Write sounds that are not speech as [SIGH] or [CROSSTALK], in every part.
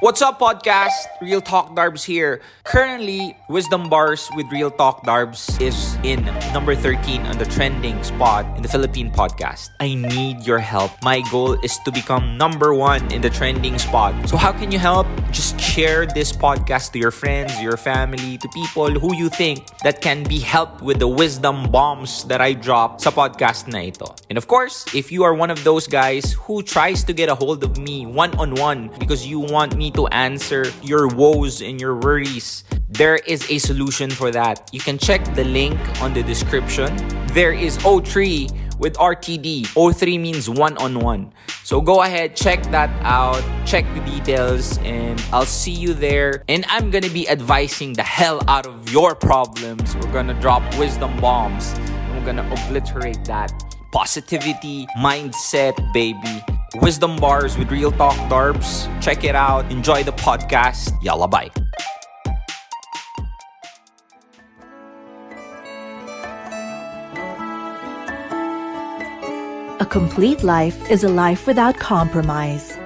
What's up, podcast? Real Talk Darbs here. Currently, Wisdom Bars with Real Talk Darbs is in number 13 on the trending spot in the Philippine podcast. I need your help. My goal is to become number one in the trending spot. So, how can you help? Just share this podcast to your friends, your family, to people who you think that can be helped with the wisdom bombs that I drop sa podcast na ito. And of course, if you are one of those guys who tries to get a hold of me one-on-one because you want me to answer your woes and your worries, there is a solution for that. You can check the link on the description. There is O3 with RTD. O3 means one on one. So go ahead, check that out, check the details, and I'll see you there. And I'm gonna be advising the hell out of your problems. We're gonna drop wisdom bombs, and we're gonna obliterate that. Positivity, mindset, baby. Wisdom Bars with Real Talk Darbs. Check it out. Enjoy the podcast. Yalla, bye. A complete life is a life without compromise.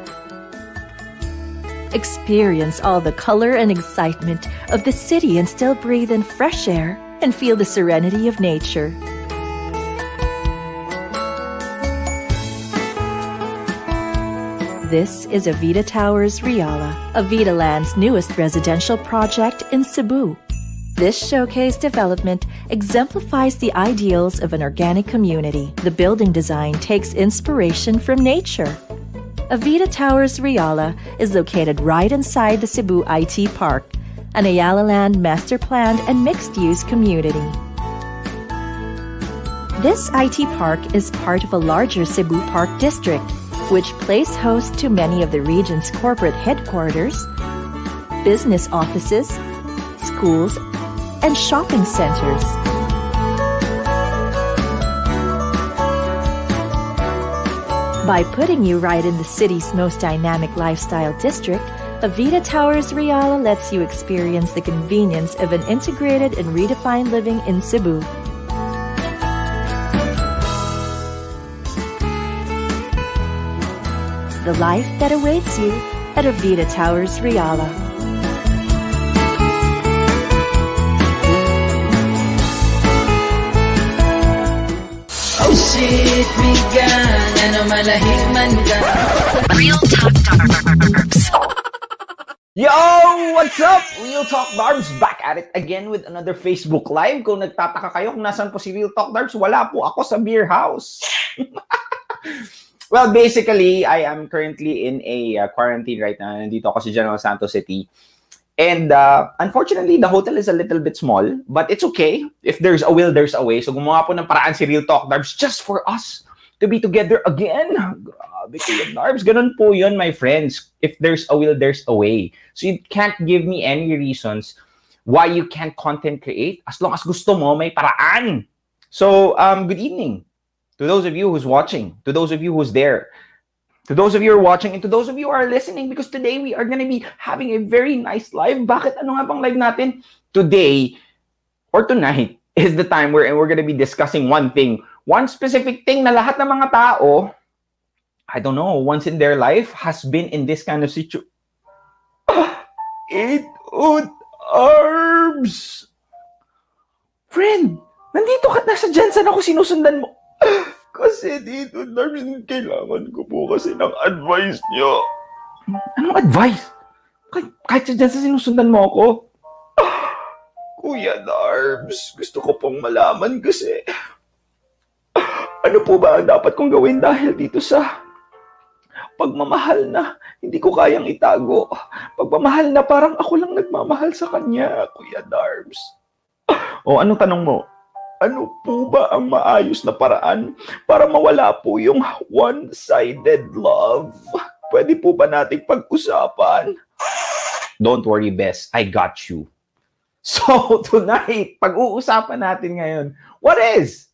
Experience all the color and excitement of the city and still breathe in fresh air and feel the serenity of nature. This is Avita Towers Riala, Avita Land's newest residential project in Cebu. This showcase development exemplifies the ideals of an organic community. The building design takes inspiration from nature. Avita Towers Riala is located right inside the Cebu IT Park, an Ayala Land master planned and mixed use community. This IT park is part of a larger Cebu Park district, which plays host to many of the region's corporate headquarters, business offices, schools, and shopping centers. By putting you right in the city's most dynamic lifestyle district, Avita Towers Riala lets you experience the convenience of an integrated and redefined living in Cebu. The life that awaits you at Avita Towers Reala. Shit, bigan, ano malahig man ka Real Talk Darbs. Yo! What's up? Real Talk Darbs back at it again with another Facebook Live. Kung nagtataka kayo kung nasan po si Real Talk Darbs, wala po ako sa beer house. [LAUGHS] well, basically, I am currently in a uh, quarantine right now. Nandito ako sa General Santos City. And uh, unfortunately, the hotel is a little bit small, but it's okay. If there's a will, there's a way. So gumawa po ng paraan si Real Talk Darbs just for us to be together again. Grabe Kuya Darbs. Ganun po yun, my friends. If there's a will, there's a way. So you can't give me any reasons why you can't content create. As long as gusto mo, may paraan. So, um, good evening to those of you who's watching, to those of you who's there, to those of you who are watching, and to those of you who are listening, because today we are going to be having a very nice live. Bakit ano nga bang live natin? Today, or tonight, [LAUGHS] is the time where and we're going to be discussing one thing. One specific thing na lahat ng mga tao, I don't know, once in their life has been in this kind of situation. [SIGHS] Out arms! Friend, nandito ka, nasa Jensen ako sinusundan mo. [SIGHS] [SIGHS] Kasi dito, Darwin, kailangan ko po kasi ng advice niyo. Anong advice? Kahit, kahit sa dyan sa sinusundan mo ako. Ah, Kuya Darbs, gusto ko pong malaman kasi ano po ba ang dapat kong gawin dahil dito sa pagmamahal na hindi ko kayang itago. Pagmamahal na parang ako lang nagmamahal sa kanya, Kuya Darbs. O anong tanong mo? Ano po ba ang maayos na paraan para mawala po yung one-sided love? Pwede po ba nating pag-usapan? Don't worry, Bess. I got you. [LAUGHS] So, tonight, pag-uusapan natin ngayon, what is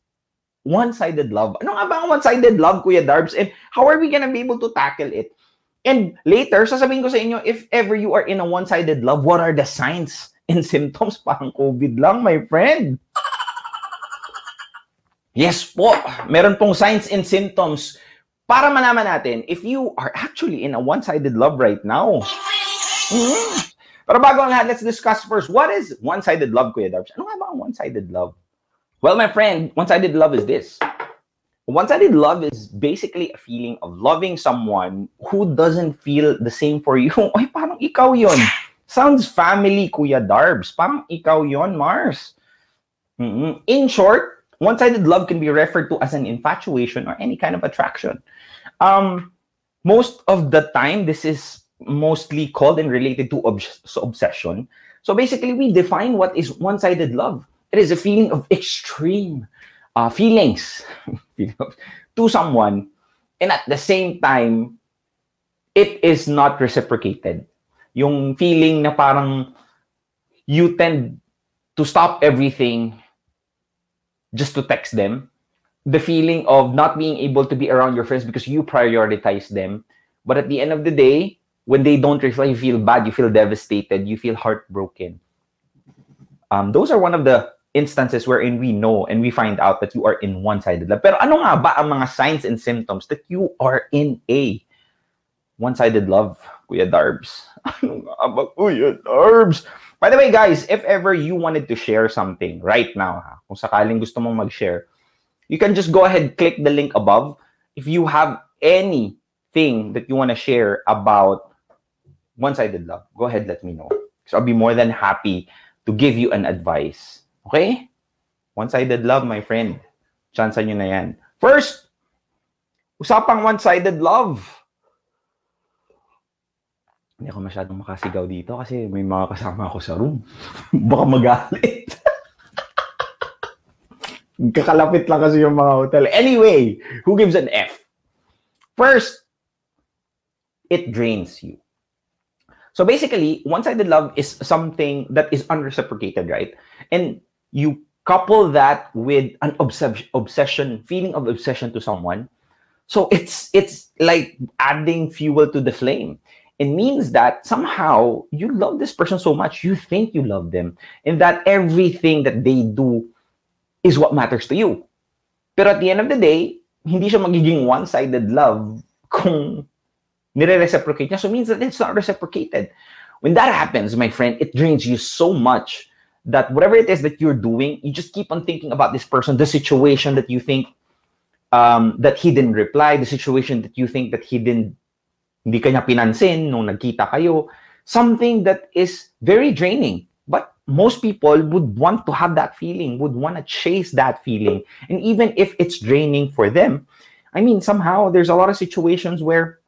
one-sided love? Ano nga ba ang one-sided love, Kuya Darbs? And how are we gonna be able to tackle it? And later, sasabihin ko sa inyo, if ever you are in a one-sided love, what are the signs and [LAUGHS] symptoms? Parang COVID lang, my friend. Yes po, meron pong signs and symptoms para malaman natin if you are actually in a one-sided love right now. Mm. Pero bago ang lahat, let's discuss first, what is one-sided love, Kuya Darbs? Ano nga ba ang one-sided love? Well, my friend, one-sided love is this. One-sided love is basically a feeling of loving someone who doesn't feel the same for you. [LAUGHS] Ay, parang ikaw yon. Sounds family, Kuya Darbs. Parang ikaw yon, Mars. Mm-mm. In short, one-sided love can be referred to as an infatuation or any kind of attraction. Um, most of the time, this is mostly called and related to obs- obsession. So basically, we define what is one-sided love. It is a feeling of extreme uh, feelings [LAUGHS] to someone, and at the same time, it is not reciprocated. Yung feeling na parang you tend to stop everything just to text them. The feeling of not being able to be around your friends because you prioritize them. But at the end of the day, when they don't reply, you feel bad, you feel devastated, you feel heartbroken. Um, those are one of the instances wherein we know and we find out that you are in one-sided love. Pero ano nga ba ang mga signs and symptoms that you are in a one-sided love, Kuya Darbs? [LAUGHS] Ano nga ba, Kuya Darbs? By the way, guys, if ever you wanted to share something right now, ha, kung sakaling gusto mong mag-share, you can just go ahead, click the link above. If you have anything that you want to share about one-sided love, go ahead, let me know. So I'll be more than happy to give you an advice. Okay? One-sided love, my friend. Chance nyo na yan. First, usapang one-sided love. Hindi ako masyadong makasigaw dito kasi may mga kasama ako sa room. [LAUGHS] Baka magalit. [LAUGHS] Kakalapit lang kasi yung mga hotel. Anyway, who gives an F? First, it drains you. So basically, one-sided love is something that is unreciprocated, right? And you couple that with an obsession, obsession, feeling of obsession to someone. So it's it's like adding fuel to the flame. It means that somehow you love this person so much, you think you love them, and that everything that they do is what matters to you. Pero at the end of the day, hindi siya magiging one-sided love [LAUGHS] kung nire-reciprocate. So means that it's not reciprocated. When that happens, my friend, it drains you so much that whatever it is that you're doing, you just keep on thinking about this person, the situation that you think um, that he didn't reply, the situation that you think that he didn't, hindi kanya pinansin nung nagkita kayo, something that is very draining. But most people would want to have that feeling, would want to chase that feeling. And even if it's draining for them, I mean, somehow there's a lot of situations where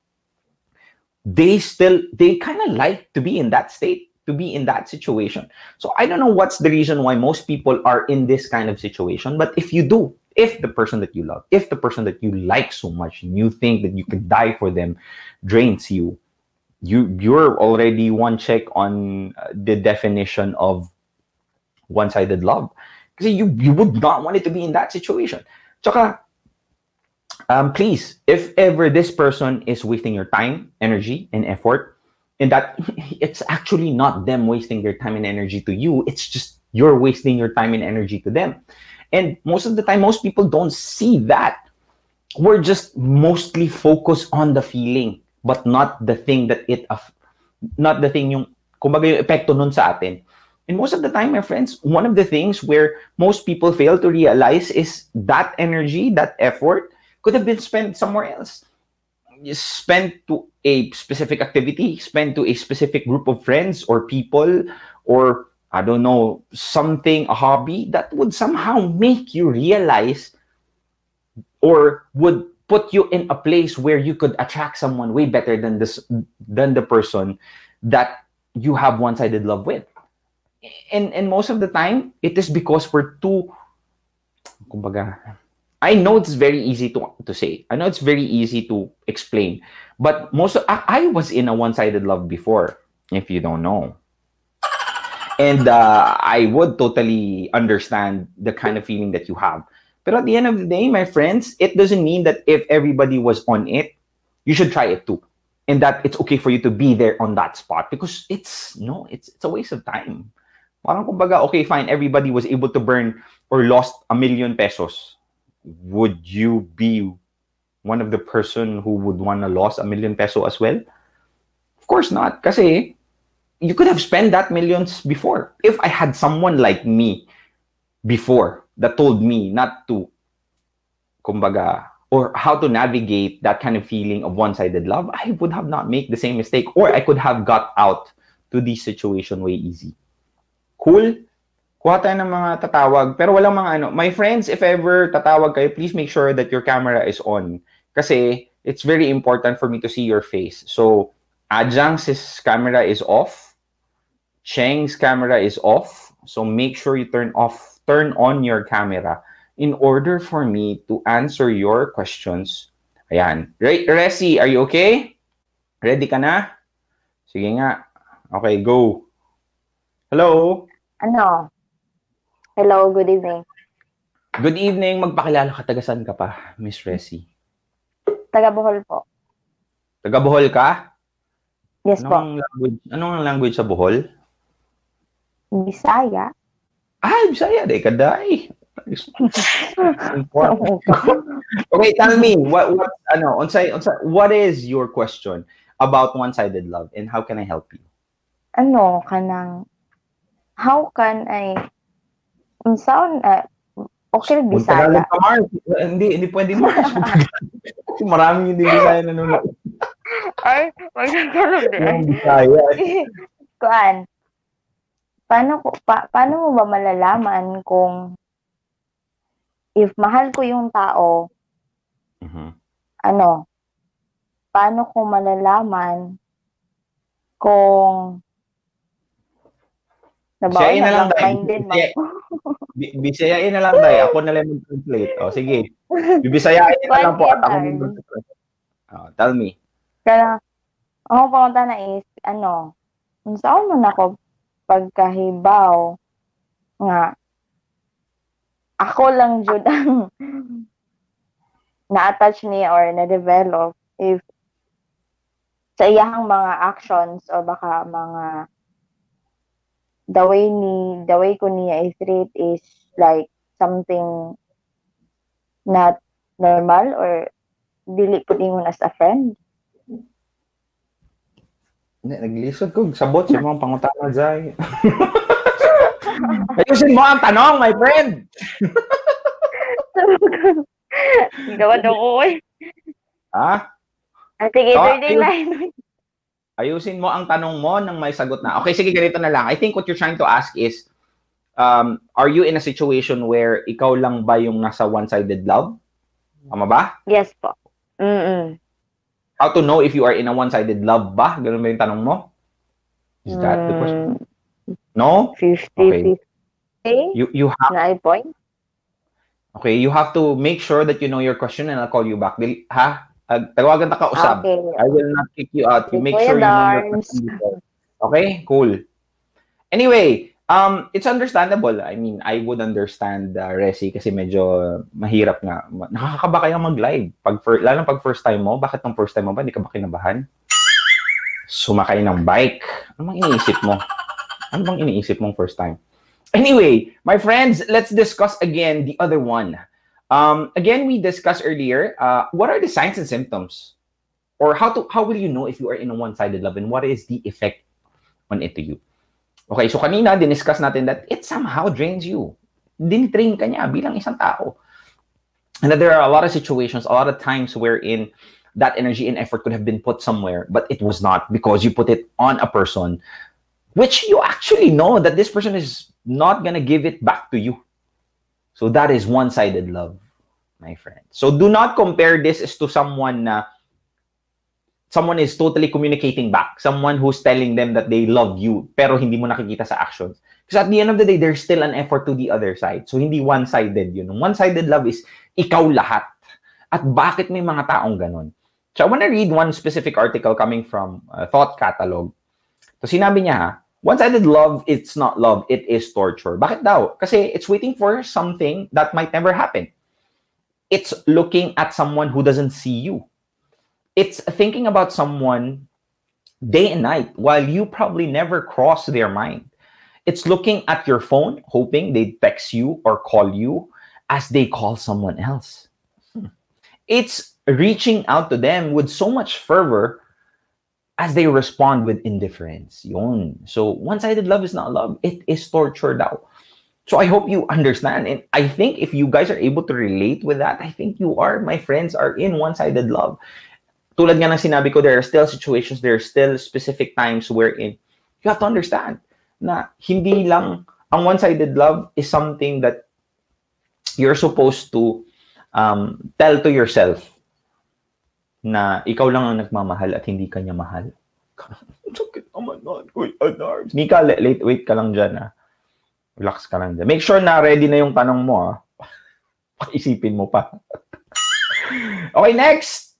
they still, they kind of like to be in that state to be in that situation. So I don't know what's the reason why most people are in this kind of situation, but if you do, if the person that you love, if the person that you like so much and you think that you could die for them drains you, you you're already one check on uh, the definition of one-sided love. Because you you would not want it to be in that situation. Tsaka, um, please, if ever this person is wasting your time, energy, and effort, and that [LAUGHS] it's actually not them wasting their time and energy to you it's just you're wasting your time and energy to them and most of the time most people don't see that. We're just mostly focused on the feeling but not the thing that it not the thing yung kumbaga yung epekto nun sa atin. And most of the time my friends one of the things where most people fail to realize is that energy that effort could have been spent somewhere else. Spent to a specific activity, spent to a specific group of friends or people, or I don't know, something, a hobby that would somehow make you realize or would put you in a place where you could attract someone way better than this than the person that you have one-sided love with. And and most of the time, it is because we're too kumbaga, I know it's very easy to to say. I know it's very easy to explain. But most I, I was in a one-sided love before, if you don't know. And uh, I would totally understand the kind of feeling that you have. But at the end of the day, my friends, it doesn't mean that if everybody was on it, you should try it too. And that it's okay for you to be there on that spot because it's no, it's it's a waste of time. Parang okay, fine, everybody was able to burn or lost a million pesos. Would you be one of the person who would want to lose a million peso as well? Of course not. Kasi you could have spent that millions before if I had someone like me before that told me not to, kumbaga, or how to navigate that kind of feeling of one-sided love, I would have not made the same mistake, or I could have got out to this situation way easy. Cool? Kuha tayo ng mga tatawag, pero walang mga ano. My friends, if ever tatawag kayo, please make sure that your camera is on. Kasi it's very important for me to see your face. So, Ajang's camera is off. Cheng's camera is off. So make sure you turn off, turn on your camera in order for me to answer your questions. Ayan. Re- Resi, are you okay? Ready ka na? Sige nga. Okay, go. Hello? Ano? Hello, good evening. Good evening. Magpakilala ka. Tagasan ka pa, Miss Resi? Taga Bohol po. Taga Bohol ka? Yes po. Anong language, anong language sa Bohol? Bisaya. Ay, Bisaya. Di ka dai. [LAUGHS] okay, tell me what what ano, unsay unsay what is your question about one-sided love and how can I help you? ano, kanang, how can I, unsaon, uh, okay, Magtagalog Bisaya. ka, Mars. Hindi, hindi pwede Mars. [LAUGHS] Kasi maraming hindi Bisaya nanonood. Ay, magkakalog Yung Bisaya. [LAUGHS] Kuan, paano, ko, pa, paano mo ba malalaman kung if mahal ko yung tao, Mhm. ano, paano ko malalaman kung nabawi na lang, lang minded ko. [LAUGHS] Bisayain na lang tayo. Ako na lang mag-translate. O, sige. Bibisayain na lang po at ako mag-translate. Oh, tell me. Kaya, ako pangunta na is, ano, kung saan mo na ako pagkahibaw nga, ako lang jud ang [LAUGHS] na-attach niya or na-develop if sa iyahang mga actions or baka mga the way ni the way ko niya is treat is like something not normal or dili po ningon as a friend Naglisod ko. Sabot sa mga pangutana dyan. [LAUGHS] Ayusin mo ang tanong, my friend! [LAUGHS] Gawa daw ko eh. Ha? Ah, sige, Ah, third line. [LAUGHS] Ayusin mo ang tanong mo nang may sagot na. Okay, sige, ganito na lang. I think what you're trying to ask is, um, are you in a situation where ikaw lang ba yung nasa one-sided love? Tama ba? Yes po. Mm-mm. How to know if you are in a one-sided love ba? Ganun ba yung tanong mo? Is that the question? Mm, No? 50, Okay. 50 You you have na ay point. okay, you have to make sure that you know your question and I'll call you back. Dili, ha? Ag- tawagan ta ka usab. Okay. I will not kick you out. You make sure you know your question before. Okay? Cool. Anyway, um, it's understandable. I mean, I would understand uh, Resi kasi medyo mahirap nga. Nakakaba kaya mag-live. Pag fir- lalo pag first time mo, bakit nung first time mo ba, hindi ka ba kinabahan? Sumakay ng bike. Ano bang iniisip mo? Ano bang iniisip mong first time? Anyway, my friends, let's discuss again the other one. Um, again, we discussed earlier, uh, what are the signs and symptoms? Or how to how will you know if you are in a one-sided love and what is the effect on it to you? Okay, so kanina, diniscuss natin that it somehow drains you. Dinitrain ka niya bilang isang tao. And that there are a lot of situations, a lot of times wherein that energy and effort could have been put somewhere, but it was not because you put it on a person, which you actually know that this person is not gonna give it back to you. So that is one-sided love, my friend. So do not compare this to someone someone is totally communicating back. Someone who's telling them that they love you, pero hindi mo nakikita sa actions. Because at the end of the day, there's still an effort to the other side. So hindi one-sided yun. One-sided love is ikaw lahat. At bakit may mga taong ganon? So I want to read one specific article coming from uh, Thought Catalog. So sinabi niya ha, one-sided love, it's not love, it is torture. Bakit daw? Kasi it's waiting for something that might never happen. It's looking at someone who doesn't see you. It's thinking about someone day and night while you probably never cross their mind. It's looking at your phone, hoping they text you or call you as they call someone else. [LAUGHS] It's reaching out to them with so much fervor as they respond with indifference. Yun. So, one-sided love is not love. It is torture daw. So, I hope you understand. And I think if you guys are able to relate with that, I think you are, my friends, are in one-sided love. Tulad nga ng sinabi ko, there are still situations, there are still specific times wherein you have to understand na hindi lang ang one-sided love is something that you're supposed to um, tell to yourself na ikaw lang ang nagmamahal at hindi kanya mahal. [LAUGHS] Sakit naman nun, Kuya Darbs. Mika, late, wait ka lang dyan, ha? Relax ka lang dyan. Make sure na ready na yung tanong mo, [LAUGHS] ha? Paisipin mo pa. [LAUGHS] okay, next.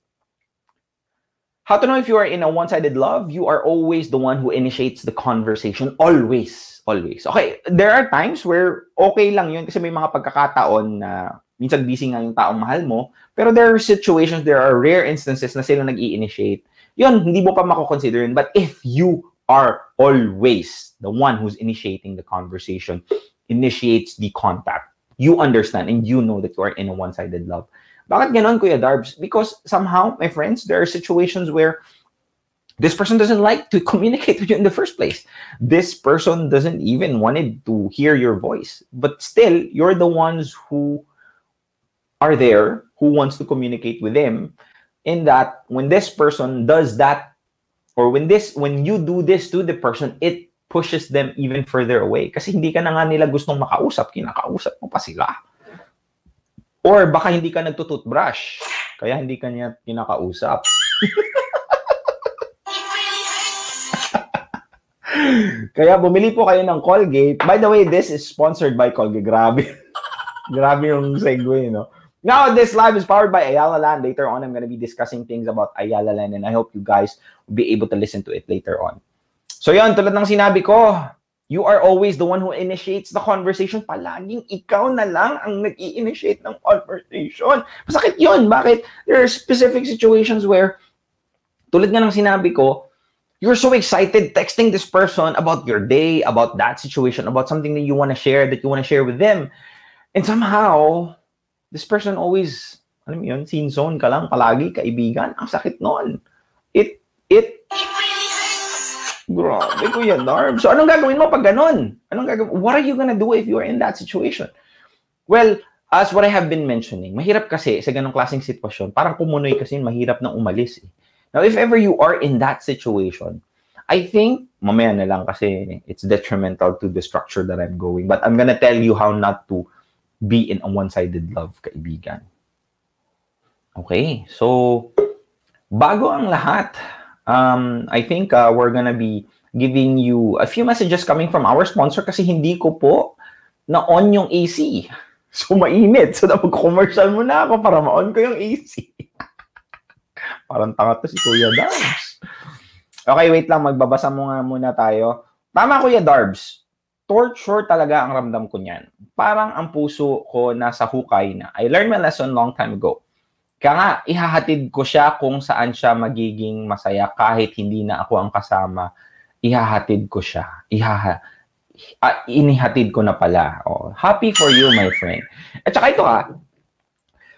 How to know if you are in a one-sided love? You are always the one who initiates the conversation. Always. Always. Okay, there are times where okay lang yun kasi may mga pagkakataon na minsan busy nga yung taong mahal mo, pero there are situations, there are rare instances na sila nag initiate Yun, hindi mo pa mako-consider yun. But if you are always the one who's initiating the conversation, initiates the contact, you understand and you know that you are in a one-sided love. Bakit ganon, Kuya Darbs? Because somehow, my friends, there are situations where this person doesn't like to [LAUGHS] communicate with you in the first place. This person doesn't even wanted to hear your voice. But still, you're the ones who are there, who wants to communicate with them. In that, when this person does that, or when this, when you do this to the person, it pushes them even further away. Kasi hindi ka na nga nila gustong makausap, kinakausap mo pa sila. Or baka hindi ka nagtututbrush, kaya hindi ka niya kinakausap. [LAUGHS] kaya bumili po kayo ng Colgate. By the way, this is sponsored by Colgate. Grabe. [LAUGHS] Grabe yung segue, no? Now, this live is powered by Ayala Land. Later on, I'm going to be discussing things about Ayala Land and I hope you guys will be able to listen to it later on. So yun, tulad ng sinabi ko, you are always the one who initiates the conversation. Palaging ikaw na lang ang nag initiate ng conversation. Masakit yun. Bakit? There are specific situations where, tulad nga ng sinabi ko, you're so excited texting this person about your day, about that situation, about something that you want to share, that you want to share with them. And somehow, this person always, alam mo yun, scene zone ka lang, palagi, kaibigan. Ang sakit nun. It, it, grabe, Kuya Darb. So, anong gagawin mo pag ganun? Anong gagawin? What are you gonna do if you are in that situation? Well, as what I have been mentioning, mahirap kasi sa ganong klaseng sitwasyon, parang kumunoy kasi mahirap na umalis. Eh. Now, if ever you are in that situation, I think, mamaya na lang kasi it's detrimental to the structure that I'm going. But I'm gonna tell you how not to be in a one-sided love, kaibigan. Okay, so bago ang lahat, um, I think uh, we're gonna be giving you a few messages coming from our sponsor kasi hindi ko po na-on yung AC. [LAUGHS] So, mainit. So, napag-commercial muna ako para ma-on ko yung AC. [LAUGHS] Parang tanga to si Kuya Darbs. Okay, wait lang. Magbabasa mo nga muna tayo. Tama, Kuya Darbs torture talaga ang ramdam ko niyan. Parang ang puso ko nasa hukay na. I learned my lesson long time ago. Kaya nga, ihahatid ko siya kung saan siya magiging masaya kahit hindi na ako ang kasama. Ihahatid ko siya. Ihaha, uh, inihatid ko na pala. Oh, happy for you, my friend. At saka ito ha,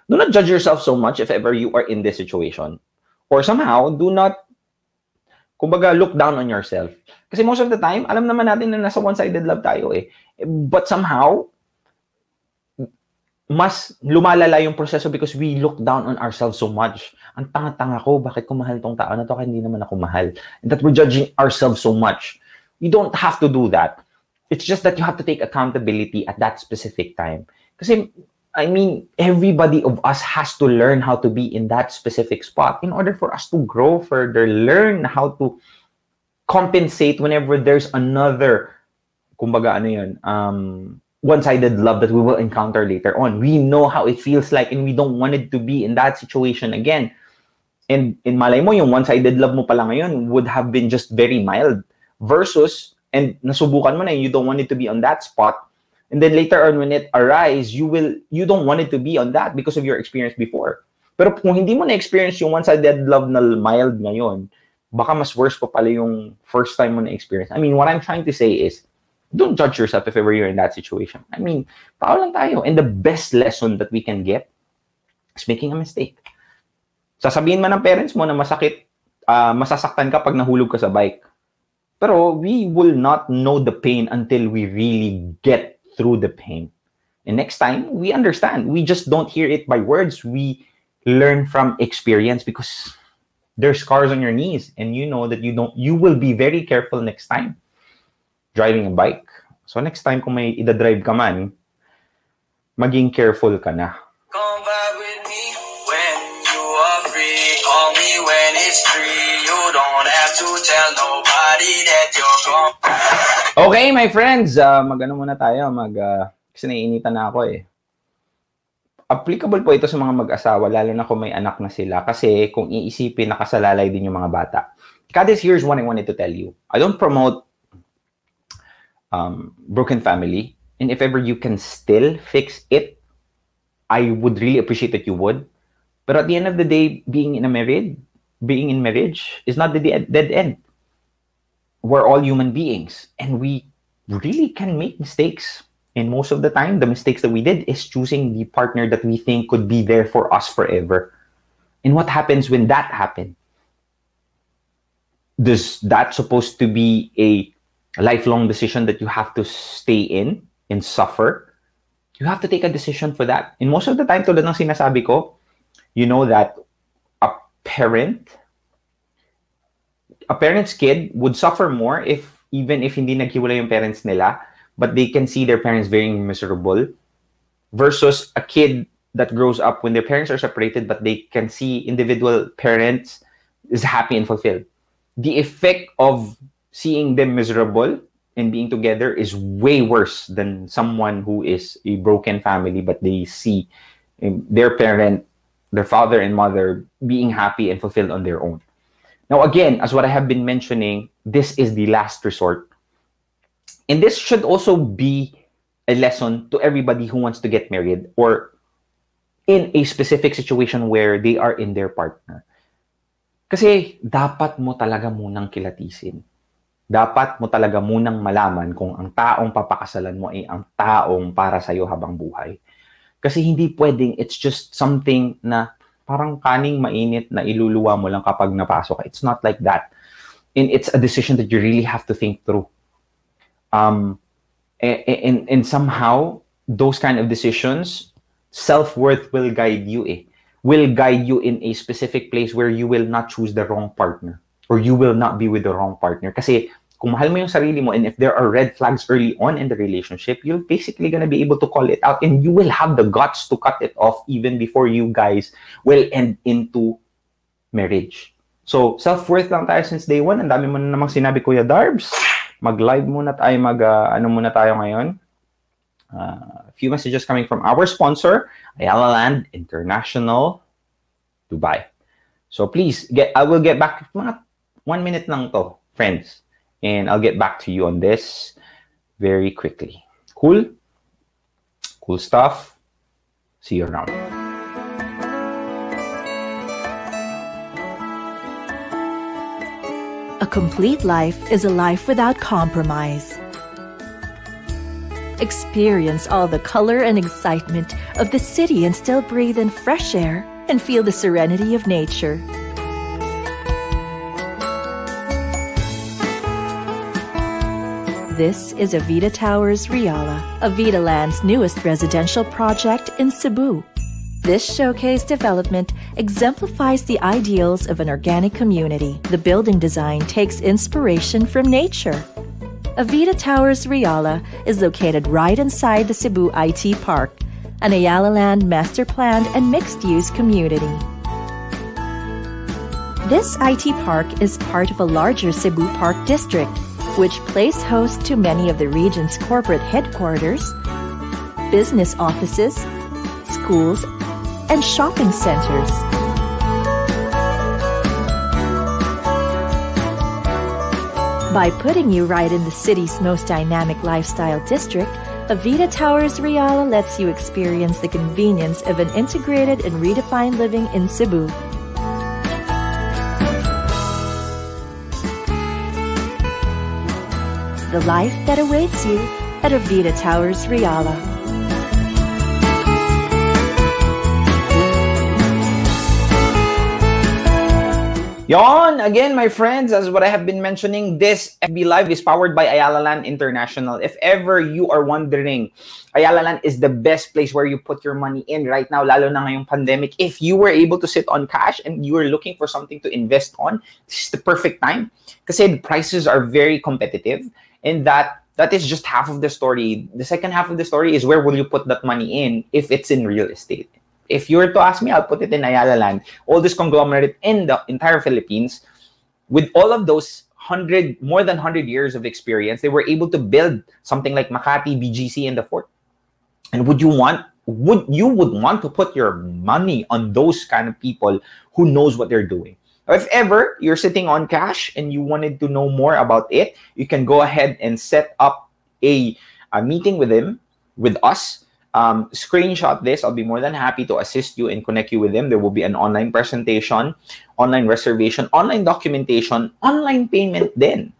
do not judge yourself so much if ever you are in this situation. Or somehow, do not kumbaga, look down on yourself. Kasi most of the time, alam naman natin na nasa one-sided love tayo eh. But somehow, mas lumalala yung proseso because we look down on ourselves so much. Ang tanga-tanga ko, bakit ko mahal tong tao na to hindi naman ako mahal? And that we're judging ourselves so much. You don't have to do that. It's just that you have to take accountability at that specific time. Kasi I mean, everybody of us has to learn how to be in that specific spot in order for us to grow further, learn how to compensate whenever there's another, kumbaga ano yun, um, one-sided love that we will encounter later on. We know how it feels like and we don't want it to be in that situation again. And in malay mo, yung one-sided love mo pala ngayon would have been just very mild versus, and nasubukan mo na you don't want it to be on that spot, And then later on, when it arrives, you will, you don't want it to be on that because of your experience before. Pero kung hindi mo na-experience yung one-sided love na mild ngayon, baka mas worse pa pala yung first time mo na-experience. I mean, what I'm trying to say is, don't judge yourself if ever you're in that situation. I mean, tao lang tayo. And the best lesson that we can get is making a mistake. Sasabihin man ng parents mo na masakit ah, masasaktan ka pag nahulog ka sa bike. Pero we will not know the pain until we really get through the pain. And next time, we understand. We just don't hear it by words. We learn from experience because there's scars on your knees and you know that you don't you will be very careful next time driving a bike. So next time kung may ida-drive ka man, maging careful ka na. Come vibe with me when you are free. Call me when it's free. You don't have to tell nobody that you're gone. Okay, my friends, uh, mag-ano muna tayo, mag ah, kasi naiinitan na ako eh. Applicable po ito sa mga mag-asawa, lalo na kung may anak na sila. Kasi kung iisipin, nakasalalay din yung mga bata. Kadis, here's what I wanted to tell you. I don't promote um, broken family. And if ever you can still fix it, I would really appreciate that you would. But at the end of the day, being in a marriage, being in marriage is not the de- dead end. We're all human beings and we really can make mistakes. And most of the time, the mistakes that we did is choosing the partner that we think could be there for us forever. And what happens when that happens? Does that supposed to be a lifelong decision that you have to stay in and suffer? You have to take a decision for that. And most of the time, tulad ng sinasabi ko, you know that a parent, a parent's kid would suffer more if even if hindi naghiwalay yung parents nila, but they can see their parents very miserable versus a kid that grows up when their parents are separated but they can see individual parents is happy and fulfilled. The effect of seeing them miserable and being together is way worse than someone who is a broken family but they see um, their parent their father and mother being happy and fulfilled on their own. Now again as what i have been mentioning this is the last resort. And this should also be a lesson to everybody who wants to get married or in a specific situation where they are in their partner. Kasi dapat mo talaga munang kilatisin dapat mo talaga munang malaman kung ang taong papakasalan mo ay ang taong para sa'yo habang buhay. Kasi hindi pwedeng, it's just something na parang kaning mainit na iluluwa mo lang kapag napasok. It's not like that. And it's a decision that you really have to think through. Um, a- a- and, and somehow, those kind of decisions, self-worth will guide you eh. Will guide you in a specific place where you will not choose the wrong partner or you will not be with the wrong partner. Kasi kung mahal mo yung sarili mo and if there are red flags early on in the relationship, you're basically gonna be able to call it out and you will have the guts to cut it off even before you guys will end into marriage. So, self-worth lang tayo since day one. Ang dami mo na namang sinabi, Kuya Darbs. Mag-live muna tayo, mag, uh, ano muna tayo ngayon. Uh, a few messages coming from our sponsor, Ayala Land International, Dubai. So please, get I will get back mga one minute lang to, friends. And I'll get back to you on this very quickly. Cool? Cool stuff. See you around. A complete life is a life without compromise. Experience all the color and excitement of the city and still breathe in fresh air and feel the serenity of nature. This is Avita Towers Riala, Avita Land's newest residential project in Cebu. This showcase development exemplifies the ideals of an organic community. The building design takes inspiration from nature. Avita Towers Riala is located right inside the Cebu IT Park, an Ayala Land master planned and mixed use community. This IT park is part of a larger Cebu Park district, which plays host to many of the region's corporate headquarters, business offices, schools, and shopping centers. By putting you right in the city's most dynamic lifestyle district, Avita Towers Riala lets you experience the convenience of an integrated and redefined living in Cebu. The life that awaits you at Avita Towers Reala. Yon, again, my friends, as what I have been mentioning, this FB Live is powered by Ayala Land International. If ever you are wondering, Ayala Land is the best place where you put your money in right now, lalo na ngayong pandemic. If you were able to sit on cash and you are looking for something to invest on, this is the perfect time. Kasi the prices are very competitive and that that is just half of the story. The second half of the story is where will you put that money in if it's in real estate. If you were to ask me, I'll put it in Ayala Land, all this conglomerate in the entire Philippines. With all of those hundred, more than hundred years of experience, they were able to build something like Makati, BGC, in the Fort. And would you want? Would you would want to put your money on those kind of people who knows what they're doing? If ever you're sitting on cash and you wanted to know more about it, you can go ahead and set up a, a meeting with him, with us. Um, screenshot this. I'll be more than happy to assist you and connect you with him. There will be an online presentation, online reservation, online documentation, online payment din.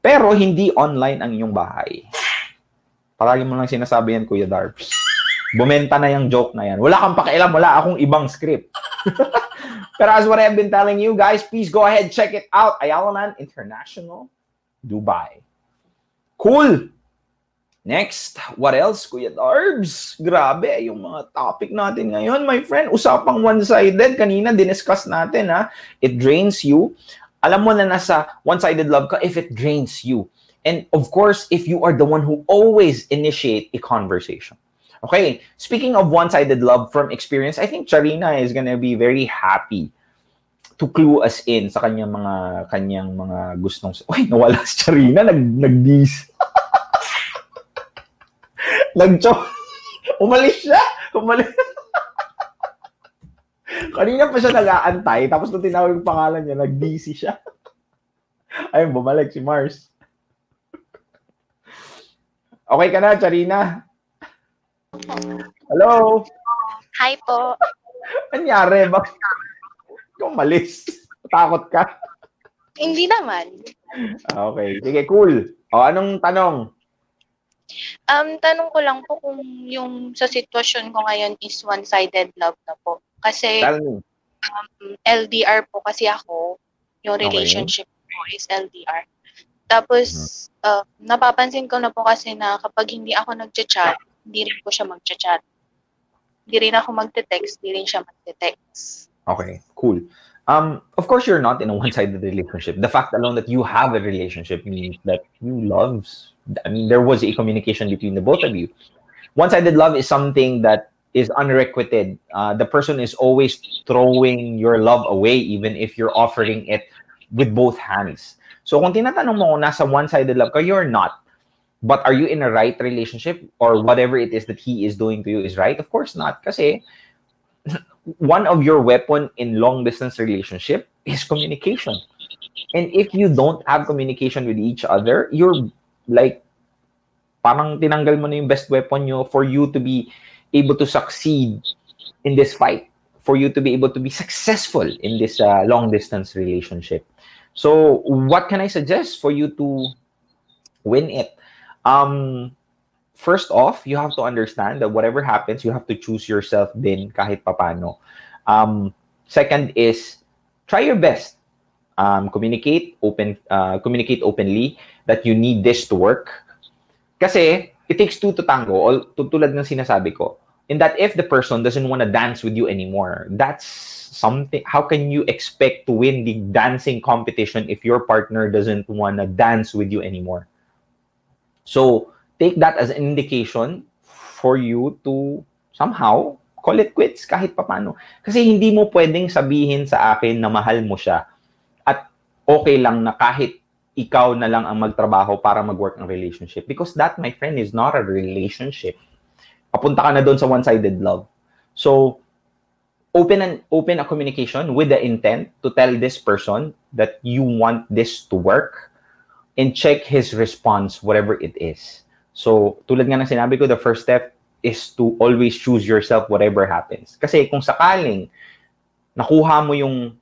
Pero hindi online ang inyong bahay. Palagi mo lang sinasabi yan, Kuya Darbs. Bumenta na yung joke na yan. Wala kang pakialam, wala akong ibang script. Pero as what I've been telling you guys, please go ahead, check it out. Ayala Land International, Dubai. Cool! Next, what else, Kuya Darbs? Grabe, yung mga topic natin ngayon, my friend. Usapang one-sided, kanina diniscuss natin, ha? It drains you. Alam mo na nasa one-sided love ka if it drains you. And of course, if you are the one who always initiate a conversation. Okay, speaking of one-sided love from experience, I think Charina is gonna be very happy to clue us in sa kanyang mga kanyang mga gustong Uy, nawala si Charina, nag nag-dis. [LAUGHS] Nagcho. [LAUGHS] Umalis siya. Umalis. [LAUGHS] Kanina pa siya nag-aantay, tapos nung tinawag yung pangalan niya, nag-busy siya. Ayun, bumalik si Mars. Okay ka na, Charina? Hello? Hi po. [LAUGHS] Anyari? Bakit ikaw umalis? Takot ka? Hindi naman. Okay. Sige, cool. O, anong tanong? Um, tanong ko lang po kung yung sa sitwasyon ko ngayon is one-sided love na po. Kasi Tell me. um, LDR po kasi ako, yung Okay. relationship ko is LDR. Tapos, uh, napapansin ko na po kasi na kapag hindi ako nagchat-chat, hindi rin po siya magchat-chat. Hindi rin ako magte-text, hindi rin siya magte-text. Okay, cool. Um, of course, you're not in a one-sided relationship. The fact alone that you have a relationship means that you loves. I mean, there was a communication between the both of you. One-sided love is something that is unrequited. Uh, the person is always throwing your love away, even if you're offering it with both hands. So, kung tinatanong mo kung nasa one-sided love ka, you're not. But are you in a right relationship or whatever it is that he is doing to you is right? Of course not. Kasi one of your weapon in long distance relationship is communication. And if you don't have communication with each other, you're like parang tinanggal mo na yung best weapon nyo for you to be able to succeed in this fight, for you to be able to be successful in this uh, long distance relationship. So, what can I suggest for you to win it? Um, first off, you have to understand that whatever happens, you have to choose yourself din kahit papano. Um, second is try your best. Um, communicate open, uh, communicate openly that you need this to work. Kasi it takes two to tango. All, tulad ng sinasabi ko. In that if the person doesn't want to dance with you anymore, that's something. How can you expect to win the dancing competition if your partner doesn't want to dance with you anymore? So take that as an indication for you to somehow call it quits kahit papano. Kasi hindi mo pwedeng sabihin sa akin na mahal mo siya at okay lang na kahit ikaw na lang ang magtrabaho para mag-work ang relationship. Because that, my friend, is not a relationship. Papunta ka na doon sa one-sided love. So, open and open a communication with the intent to tell this person that you want this to work and check his response, whatever it is. So, tulad nga ng sinabi ko, the first step is to always choose yourself whatever happens. Kasi kung sakaling nakuha mo yung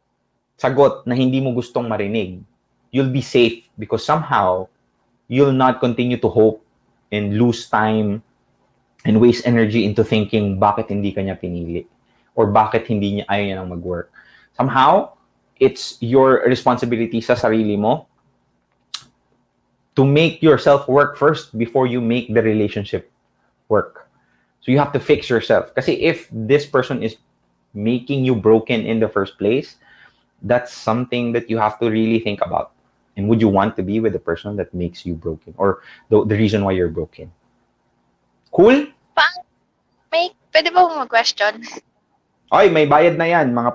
sagot na hindi mo gustong marinig, you'll be safe because somehow you'll not continue to hope and lose time and waste energy into thinking bakit hindi kanya pinili or bakit hindi niya ayaw niya nang mag-work. Somehow, it's your responsibility sa sarili mo to make yourself work first before you make the relationship work. So you have to fix yourself. Because if this person is making you broken in the first place, that's something that you have to really think about. And would you want to be with the person that makes you broken or the, the reason why you're broken? Cool? May, pwede ba mag-question? Oy, may bayad na yan. Mga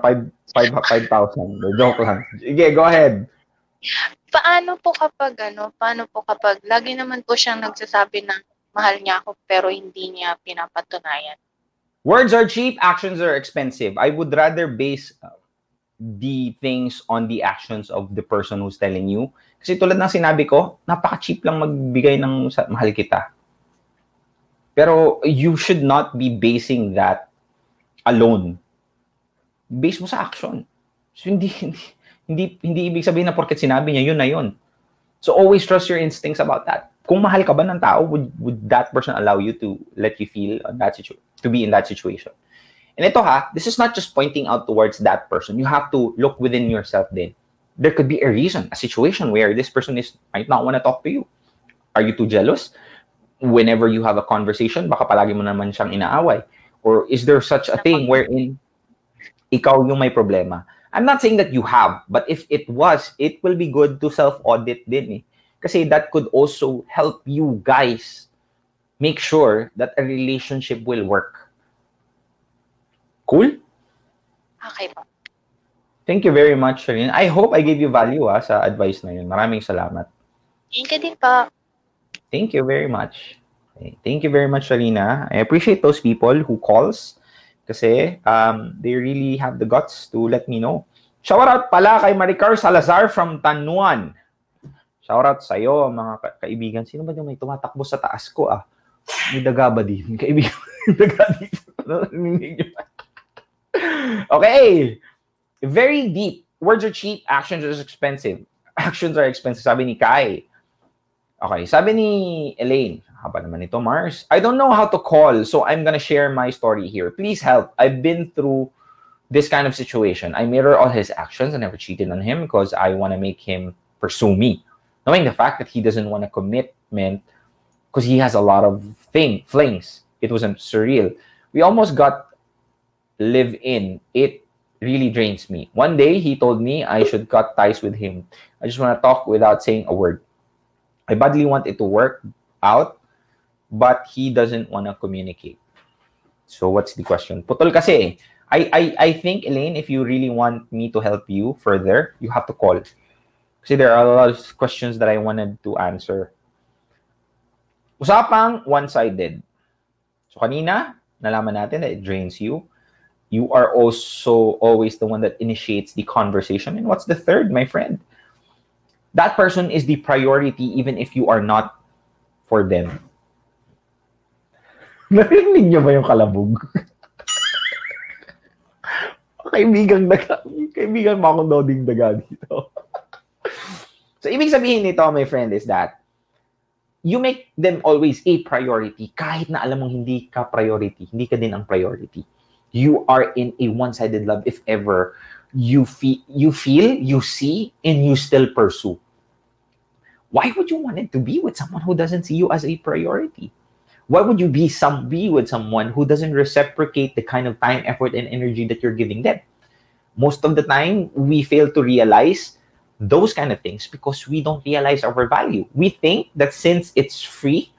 5 5,000. Joke lang. Sige, go ahead. Paano po kapag ano, paano po kapag lagi naman po siyang nagsasabi na mahal niya ako pero hindi niya pinapatunayan? Words are cheap, actions are expensive. I would rather base uh, the things on the actions of the person who's telling you. Kasi tulad ng sinabi ko, napaka-cheap lang magbigay ng mahal kita. Pero you should not be basing that alone. Base mo sa action. So hindi, hindi, hindi, hindi ibig sabihin na porket sinabi niya, yun na yun. So always trust your instincts about that. Kung mahal ka ba ng tao, would, would that person allow you to let you feel on that situ- to be in that situation? And ito ha, this is not just pointing out towards that person. You have to look within yourself then. There could be a reason, a situation where this person is might not want to talk to you. Are you too jealous? Whenever you have a conversation, baka palagi mo naman siyang inaaway. Or is there such a thing wherein ikaw yung may problema? I'm not saying that you have, but if it was, it will be good to self-audit din eh. Kasi that could also help you guys make sure that a relationship will work. Cool? Okay po. Thank you very much, Shalina. I hope I gave you value ah, sa advice na yun. Maraming salamat. Thank you din po. Thank you very much. Thank you very much, Shalina. I appreciate those people who calls kasi um, they really have the guts to let me know. Shout out pala kay Maricar Salazar from Tanuan. Shout out sa iyo, mga ka- kaibigan. Sino ba yung may tumatakbo sa taas ko ah? May daga ba din? Kaibigan, daga dito. Ba? okay. Very deep. Words are cheap, actions are expensive. Actions are expensive, sabi ni Kai. Okay, sabi ni Elaine, haba naman ito, Mars. I don't know how to call, so I'm gonna share my story here. Please help. I've been through this kind of situation. I mirror all his actions. I never cheated on him because I want to make him pursue me. Knowing the fact that he doesn't want a commitment because he has a lot of thing flings. It wasn't surreal. We almost got live in. It really drains me. One day he told me I should cut ties with him. I just want to talk without saying a word. I badly want it to work out, but he doesn't want to communicate. So what's the question? Putol kasi. I, I, I think, Elaine, if you really want me to help you further, you have to call. Kasi there are a lot of questions that I wanted to answer. Usapang one-sided. So kanina, nalaman natin that it drains you. You are also always the one that initiates the conversation. And what's the third, my friend? That person is the priority even if you are not for them. Narinig niyo ba yung kalabog? [LAUGHS] kaibigan daga, kaibigan mo akong daga dito. [LAUGHS] so, ibig sabihin nito, my friend, is that you make them always a priority kahit na alam mong hindi ka priority, hindi ka din ang priority. You are in a one-sided love if ever you feel, you feel, you see, and you still pursue. Why would you want it to be with someone who doesn't see you as a priority? Why would you be some be with someone who doesn't reciprocate the kind of time, effort, and energy that you're giving them? Most of the time, we fail to realize those kind of things because we don't realize our value. We think that since it's free,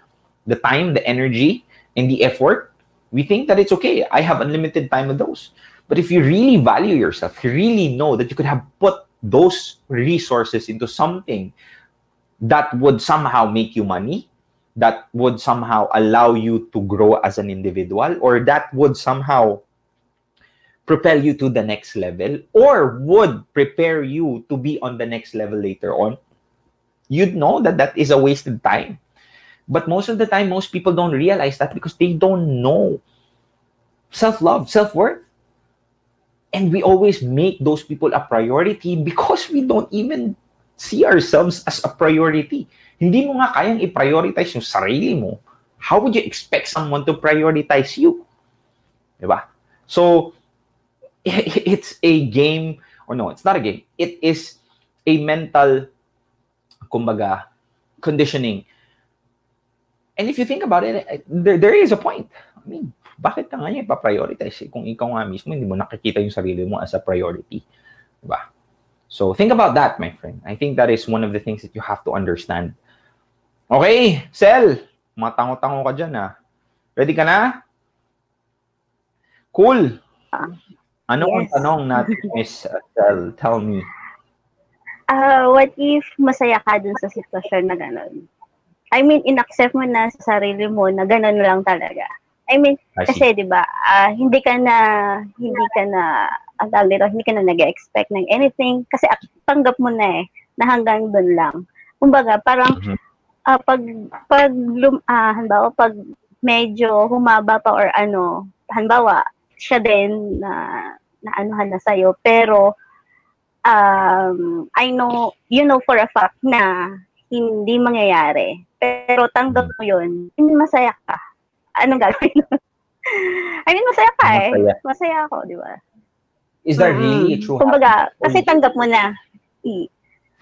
the time, the energy, and the effort, we think that it's okay. I have unlimited time with those. But if you really value yourself, you really know that you could have put those resources into something that would somehow make you money, that would somehow allow you to grow as an individual, or that would somehow propel you to the next level, or would prepare you to be on the next level later on, you'd know that that is a wasted time. But most of the time, most people don't realize that because they don't know self love, self worth. And we always make those people a priority because we don't even see ourselves as a priority. Hindi mo nga kayang i-prioritize yung sarili mo. How would you expect someone to prioritize you? Diba? So, [LAUGHS] it's a game Or no, it's not a game. It is a mental, kumbaga, conditioning. And if you think about it, eh, there, there is a point. I mean, bakit ka nga niya ipaprioritize eh, kung ikaw nga mismo hindi mo nakikita yung sarili mo as a priority? Diba? So, think about that, my friend. I think that is one of the things that you have to understand. Okay, Sel, matango-tango ka dyan ah. Ready ka na? Cool. Ano ang Yes. tanong natin, [LAUGHS] Miss Sel? Tell me. Ah, what if masaya ka dun sa sitwasyon na gano'n? I mean, inaccept mo na sa sarili mo na gano'n lang talaga. I mean, I see. kasi 'di ba, ah, hindi ka na hindi ka na ang dito, hindi ka na nag-expect ng anything kasi tanggap mo na eh na hanggang doon lang. Kumbaga, parang Mhm. Ah, pag pag lum, ah, halimbawa, pag medyo humaba pa or ano, halimbawa, siya din na na anuhan na sa'yo, pero um, I know, you know for a fact na hindi mangyayari. Pero tanggap mo yun, hindi masaya ka. Anong gagawin? [LAUGHS] I mean, masaya ka eh. Masaya. Masaya ako, di ba? Is that Mm. really a true Kumbaga, kasi tanggap mo na. I-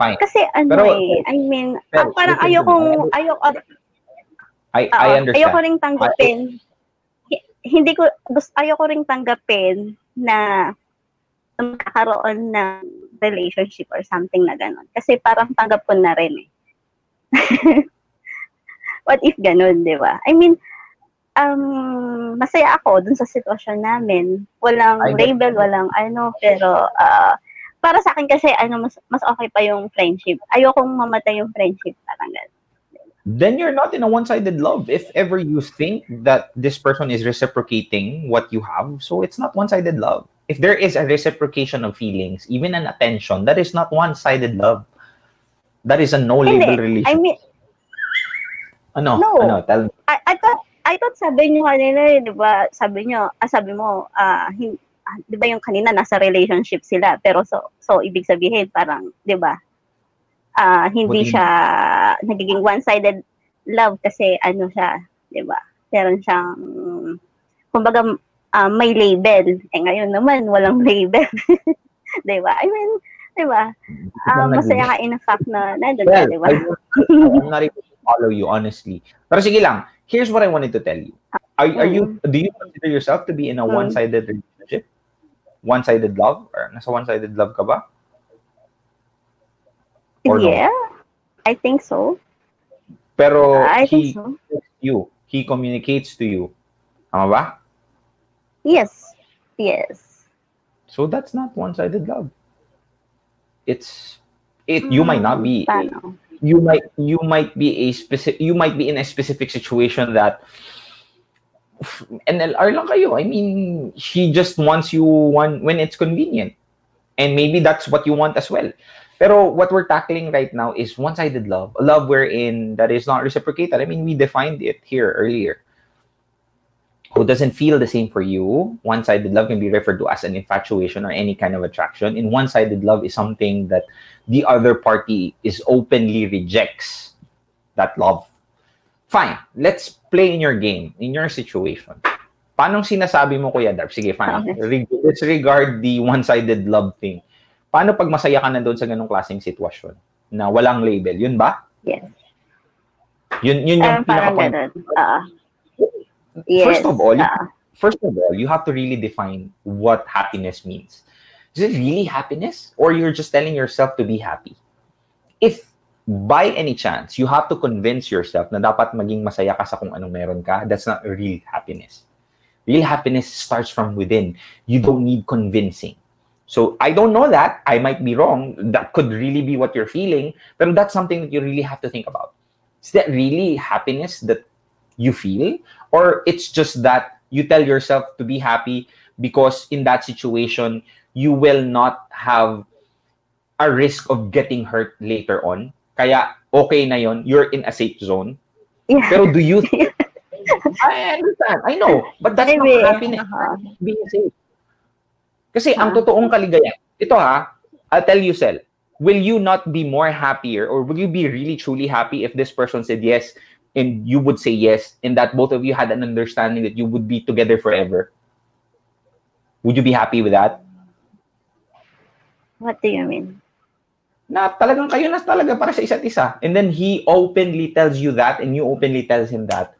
Fine. Kasi ano Pero- eh, I mean, Pero, ah, parang ayokong, ayoko, I, I Oo, understand. Ayoko ring tanggapin. Hi- Hindi ko gusto ayoko ring tanggapin na magkakaroon ng relationship or something na gano'n. Kasi parang tanggap ko na rin eh. [LAUGHS] What if ganun, di ba? I mean, um, masaya ako dun sa sitwasyon namin. Walang I label, walang ano, pero ah, para sa akin kasi ano mas mas okay pa yung friendship. Ayokong mamatay yung friendship parang ganun. then you're not in a one-sided love. If ever you think that this person is reciprocating what you have, so it's not one-sided love. If there is a reciprocation of feelings, even an attention, that is not one-sided love. That is a no-label relationship. I mean, ano? No. Ano? Tell me. I, I thought, I thought sabi niyo kanina, di ba, sabi niyo, ah, sabi mo, ah, hin, ah, di ba yung kanina nasa relationship sila, pero so, so ibig sabihin parang, di ba, ah, hindi siya nagiging one-sided love kasi ano siya, di ba, meron siyang, kumbaga, ah, may label. Eh ngayon naman, walang [LAUGHS] label. di ba? I mean, di ba, ah, masaya ka in a fact na nandun ka, Well, di ba? I'm not able to follow you, honestly. Pero sige lang, here's what I wanted to tell you. Are, are you, do you consider yourself to be in a Mm. one-sided relationship? One-sided love? Or nasa one-sided love ka ba? Or no? yeah, I think so. Pero I he think so. you, he communicates to you. Tama ba? Yes. Yes. So that's not one-sided love. It's it you might not hmm, be Paano? you might you might be a specific you might be in a specific situation that NLR lang kayo. I mean, she just wants you one when it's convenient. And maybe that's what you want as well. Pero what we're tackling right now is one-sided love. A love wherein that is not reciprocated. I mean, we defined it here earlier. Who doesn't feel the same for you. One-sided love can be referred to as an infatuation or any kind of attraction. And one-sided love is something that the other party is openly rejects that love. Fine. Let's play in your game, in your situation. Paano sinasabi mo, Kuya Darb? Sige, fine. Okay. [LAUGHS] Re- disregard the one-sided love thing. Paano pag masaya ka na doon sa ganong klaseng sitwasyon? Na walang label. Yun ba? Yes. Yun, yun yung Um, ganun. Ah. yes. First of all, you- ah. First of all, you have to really define what happiness means. Is it really happiness? Or you're just telling yourself to be happy? If by any chance, you have to convince yourself na dapat maging masaya ka sa kung anong meron ka, that's not real happiness. Real happiness starts from within. You don't need convincing. So I don't know that. I might be wrong. That could really be what you're feeling. But that's something that you really have to think about. Is that really happiness that you feel? Or it's just that you tell yourself to be happy because in that situation, you will not have a risk of getting hurt later on. Kaya okay na yon, you're in a safe zone. Yeah. Pero do you [LAUGHS] I understand. I know. But that's Maybe. not happiness. Aha. Being safe. Kasi ang Ah. totoong kaligayahan, ito ha, I'll tell you, Sel, will you not be more happier or will you be really truly happy if this person said yes and you would say yes and that both of you had an understanding that you would be together forever? Would you be happy with that? What do you mean? Na talagang kayo na talaga para sa isa't isa. And then he openly tells you that and you openly tells him that.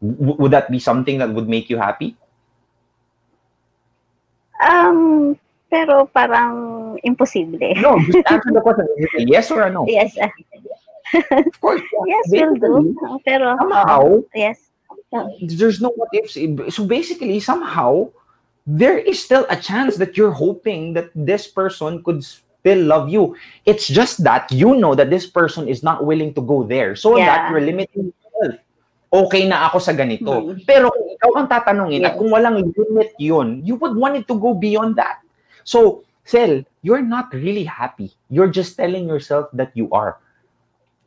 W- would that be something that would make you happy? Um, pero parang imposible. No, just [LAUGHS] answer the question. Yes or no? Yes, uh, [LAUGHS] Of course. yes, will do. Pero, Somehow, yes. there's no what ifs. So basically, somehow, there is still a chance that you're hoping that this person could still love you. It's just that you know that this person is not willing to go there. So Yeah. that you're limiting yourself. Okay na ako sa ganito. Mm. Pero kung ikaw ang tatanungin at kung walang limit yun, you would want it to go beyond that. So, Sel, you're not really happy. You're just telling yourself that you are.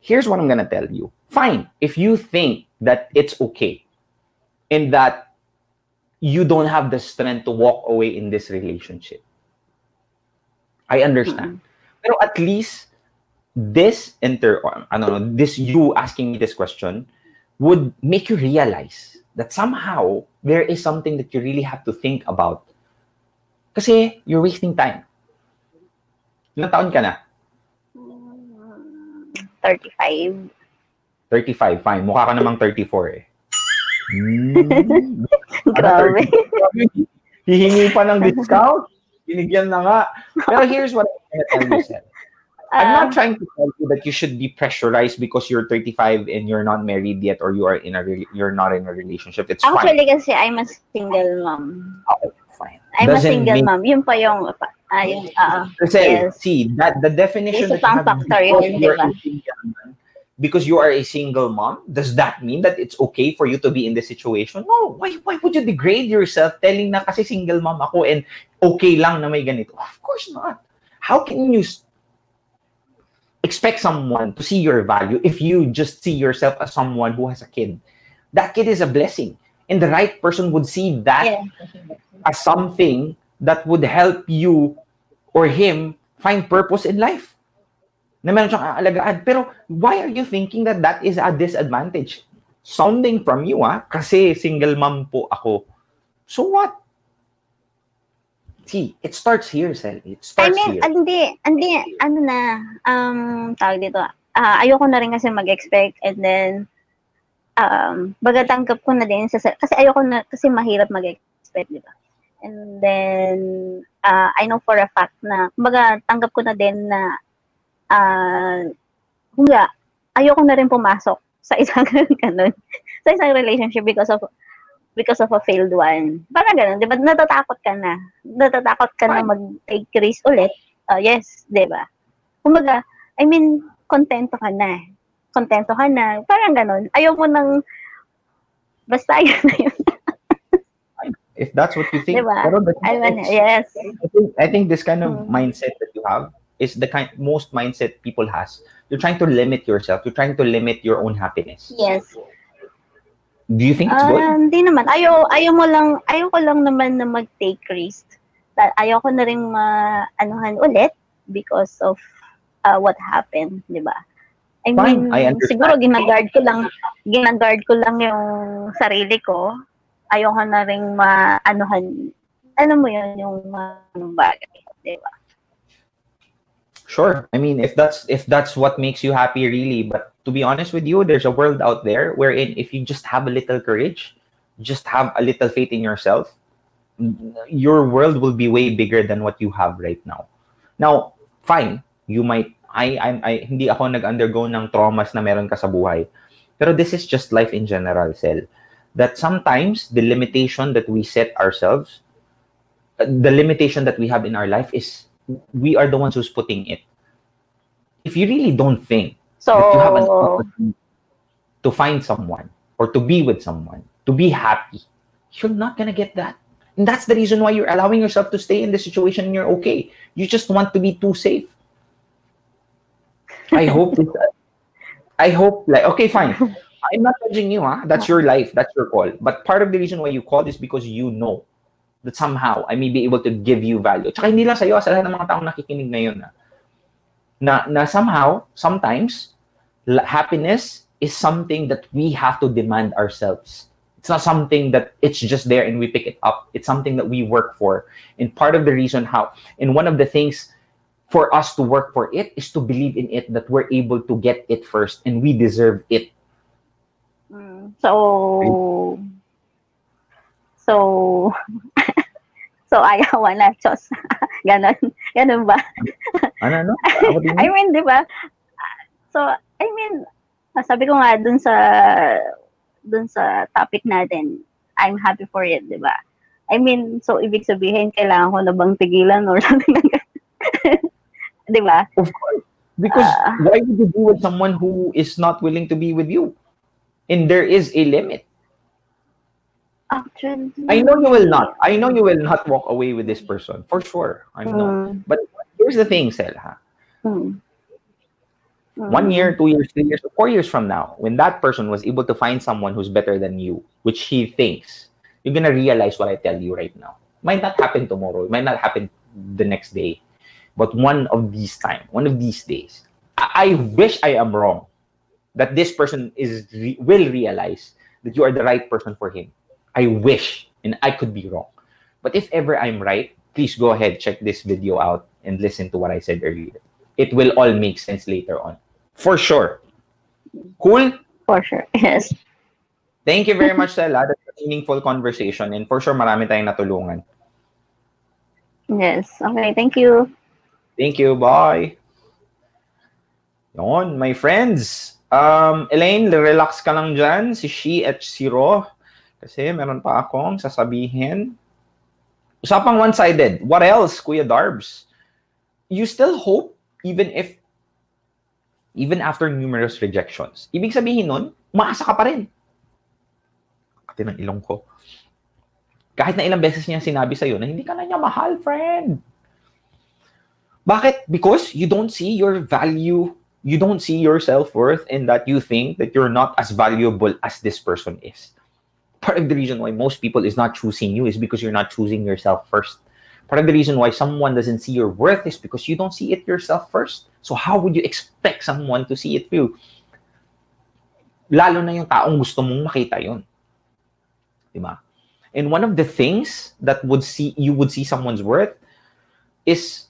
Here's what I'm gonna tell you. Fine, if you think that it's okay and that you don't have the strength to walk away in this relationship. I understand. Pero at least this inter I don't know, this you asking me this question would make you realize that somehow there is something that you really have to think about. Kasi you're wasting time. Ilang taon ka na? 35. 35, fine. Mukha ka namang 34 eh. Hmm. [LAUGHS] Grabe. Hihingi pa ng discount? Binigyan na nga. Pero [LAUGHS] here's what I'm gonna tell you. I'm Um, not trying to tell you that you should be pressurized because you're 35 and you're not married yet or you are in a re- you're not in a relationship. It's fine. Actually, kasi I'm a single mom. Okay, fine. I'm a Doesn't single mean- mom. Yun pa yung, ah, yung, ah, Kasi, Yes. see, that the definition Isa that you have factor yun, you're diba? a single man, because you are a single mom, does that mean that it's okay for you to be in this situation? No. Why why would you degrade yourself telling na kasi single mom ako and okay lang na may ganito? Of course not. How can you expect someone to see your value if you just see yourself as someone who has a kid? That kid is a blessing. And the right person would see that yeah. as something that would help you or him find purpose in life. Na meron siyang aalagaan. Pero why are you thinking that that is a disadvantage? Sounding from you, ah, kasi single mom po ako. So what? See, it starts here, Sel. It I starts mean, here. hindi, hindi, ano na, um, tawag dito, ah, ayoko na rin kasi mag-expect and then, um, baga tanggap ko na din, sa, kasi ayoko na, kasi mahirap mag-expect, di ba? And then, ah, I know for a fact na, baga tanggap ko na din na, ah, kumbaga, ayoko na rin pumasok sa isang [LAUGHS] ganun, sa isang relationship because of because of a failed one. Parang ganun, di ba? Natatakot ka na. Natatakot ka na mag-take risk ulit. Uh, yes, di ba? Kumbaga, I mean, kontento ka na. Kontento ka na. Parang ganun. Ayaw mo nang, basta yun na yun. If that's what you think. Diba? Pero the- I mean, yes. I think, I think this kind of Mm. mindset that you have is the kind most mindset people has. You're trying to limit yourself. You're trying to limit your own happiness. Yes. Do you think it's Ah, good? hindi naman. Ayaw, ayaw mo lang, ayaw ko lang naman na mag-take risk. Ayaw ko na rin ma-anuhan ulit because of uh, what happened, di ba? I Fine, mean, I understand. siguro ginagard ko lang, ginagard ko lang yung sarili ko. Ayaw ko na rin ma-anuhan, ano mo yun, yung mga bagay, di ba? Sure. I mean, if that's if that's what makes you happy, really. But to be honest with you, there's a world out there wherein if you just have a little courage, just have a little faith in yourself, your world will be way bigger than what you have right now. Now, fine, you might I I, I hindi ako nag-undergo ng traumas na meron ka sa buhay. Pero this is just life in general, Sel. That sometimes the limitation that we set ourselves, uh, the limitation that we have in our life is we are the ones who's putting it. If you really don't think So, that you have an opportunity to find someone or to be with someone, to be happy, you're not gonna get that. And that's the reason why you're allowing yourself to stay in the situation and you're okay. You just want to be too safe. I hope this, [LAUGHS] I hope like okay, fine. [LAUGHS] I'm not judging you, huh? That's your life, that's your call. But part of the reason why you call is because you know that somehow I may be able to give you value. Tsaka hindi lang sa'yo, sa lahat ng mga taong nakikinig ngayon na, na, na somehow, sometimes, happiness is something that we have to demand ourselves. It's not something that it's just there and we pick it up. It's something that we work for. And part of the reason how, and one of the things for us to work for it is to believe in it that we're able to get it first and we deserve it. Mm. So, so, [LAUGHS] so ayaw na, Diyos. Ganon. Ganon ba? [LAUGHS] Ano, ano? What do you I mean? di ba? So, I mean, sabi ko nga dun sa dun sa topic natin, I'm happy for it, di ba? I mean, so ibig sabihin, kailangan ko na bang tigilan or [LAUGHS] something like that? di ba? Of course. Because Ah. why would you be with someone who is not willing to be with you? And there is a limit. Actually, I know you will not. I know you will not walk away with this person. For sure. I know. Mm, But here's the thing, Sel, ha? mm, mm. One year, two years, three years, four years from now, when that person was able to find someone who's better than you, which he thinks, you're gonna realize what I tell you right now. Might not happen tomorrow. It might not happen the next day. But one of these time, one of these days, I, I wish I am wrong. That this person is re- will realize that you are the right person for him. I wish, and I could be wrong. But if ever I'm right, please go ahead, check this video out, and listen to what I said earlier. It will all make sense later on. For sure. Cool? For sure, [LAUGHS] yes. Thank you very much, Stella. That's a meaningful conversation. And for sure, marami tayong natulungan. Yes. Okay, thank you. Thank you. Bye. Yon, my friends. Um, Elaine, relax ka lang dyan. Si She at si Ro. Kasi meron pa akong sasabihin. Usapang one-sided. What else, Kuya Darbs? You still hope even if even after numerous rejections. Ibig sabihin nun, umaasa ka pa rin. Kati ng ilong ko. Kahit na ilang beses niya sinabi sa'yo na hindi ka na niya mahal, friend. Bakit? Because you don't see your value, you don't see your self-worth and that you think that you're not as valuable as this person is. Part of the reason why most people is not choosing you is because you're not choosing yourself first. Part of the reason why someone doesn't see your worth is because you don't see it yourself first. So how would you expect someone to see it through? Lalo na yung taong gusto mong makita yun. Diba? And one of the things that would see you would see someone's worth is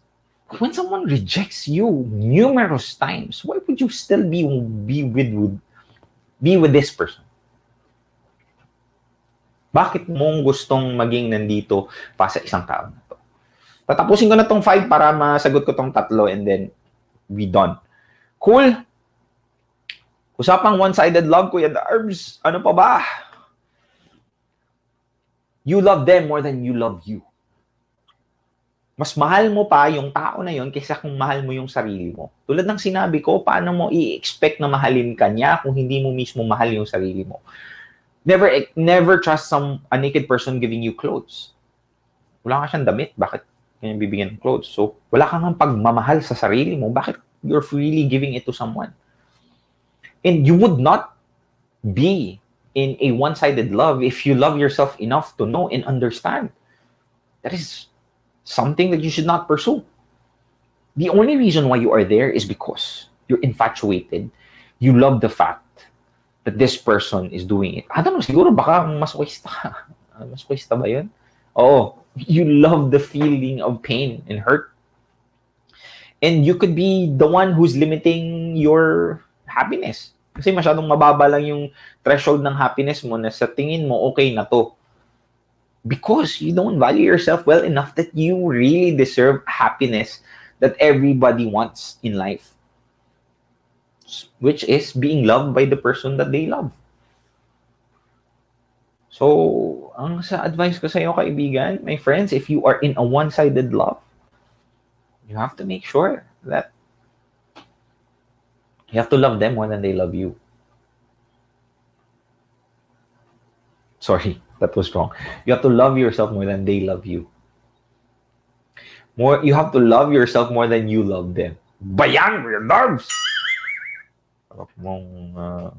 when someone rejects you numerous times, why would you still be be with be with this person? Bakit mong gustong maging nandito pa sa isang tao na to? Tatapusin ko na tong five para masagot ko tong tatlo and then we done. Cool? Usapang one-sided love, Kuya Darbs. Ano pa ba? You love them more than you love you. Mas mahal mo pa yung tao na yon kaysa kung mahal mo yung sarili mo. Tulad ng sinabi ko, paano mo i-expect na mahalin ka niya kung hindi mo mismo mahal yung sarili mo? Never eh, never trust some a naked person giving you clothes. Wala ka siyang damit, bakit kanya bibigyan ng clothes? So, wala kang pagmamahal sa sarili mo, bakit you're freely giving it to someone? And you would not be in a one-sided love if you love yourself enough to know and understand. That is something that you should not pursue. The only reason why you are there is because you're infatuated. You love the fact that this person is doing it. I don't know, siguro baka masochista ka. [LAUGHS] Ah, Masochista ba yun? Oo. You love the feeling of pain and hurt. And you could be the one who's limiting your happiness. Kasi masyadong mababa lang yung threshold ng happiness mo na sa tingin mo, okay na to. Because you don't value yourself well enough that you really deserve happiness that everybody wants in life. Which is being loved by the person that they love. So, ang sa advice ko sa iyo, kaibigan, my friends, if you are in a one-sided love, you have to make sure that you have to love them more than they love you. Sorry, [LAUGHS] that was wrong. You have to love yourself more than they love you. More, you have to love yourself more than you love them. Bayan, your nerves! Harap mong uh,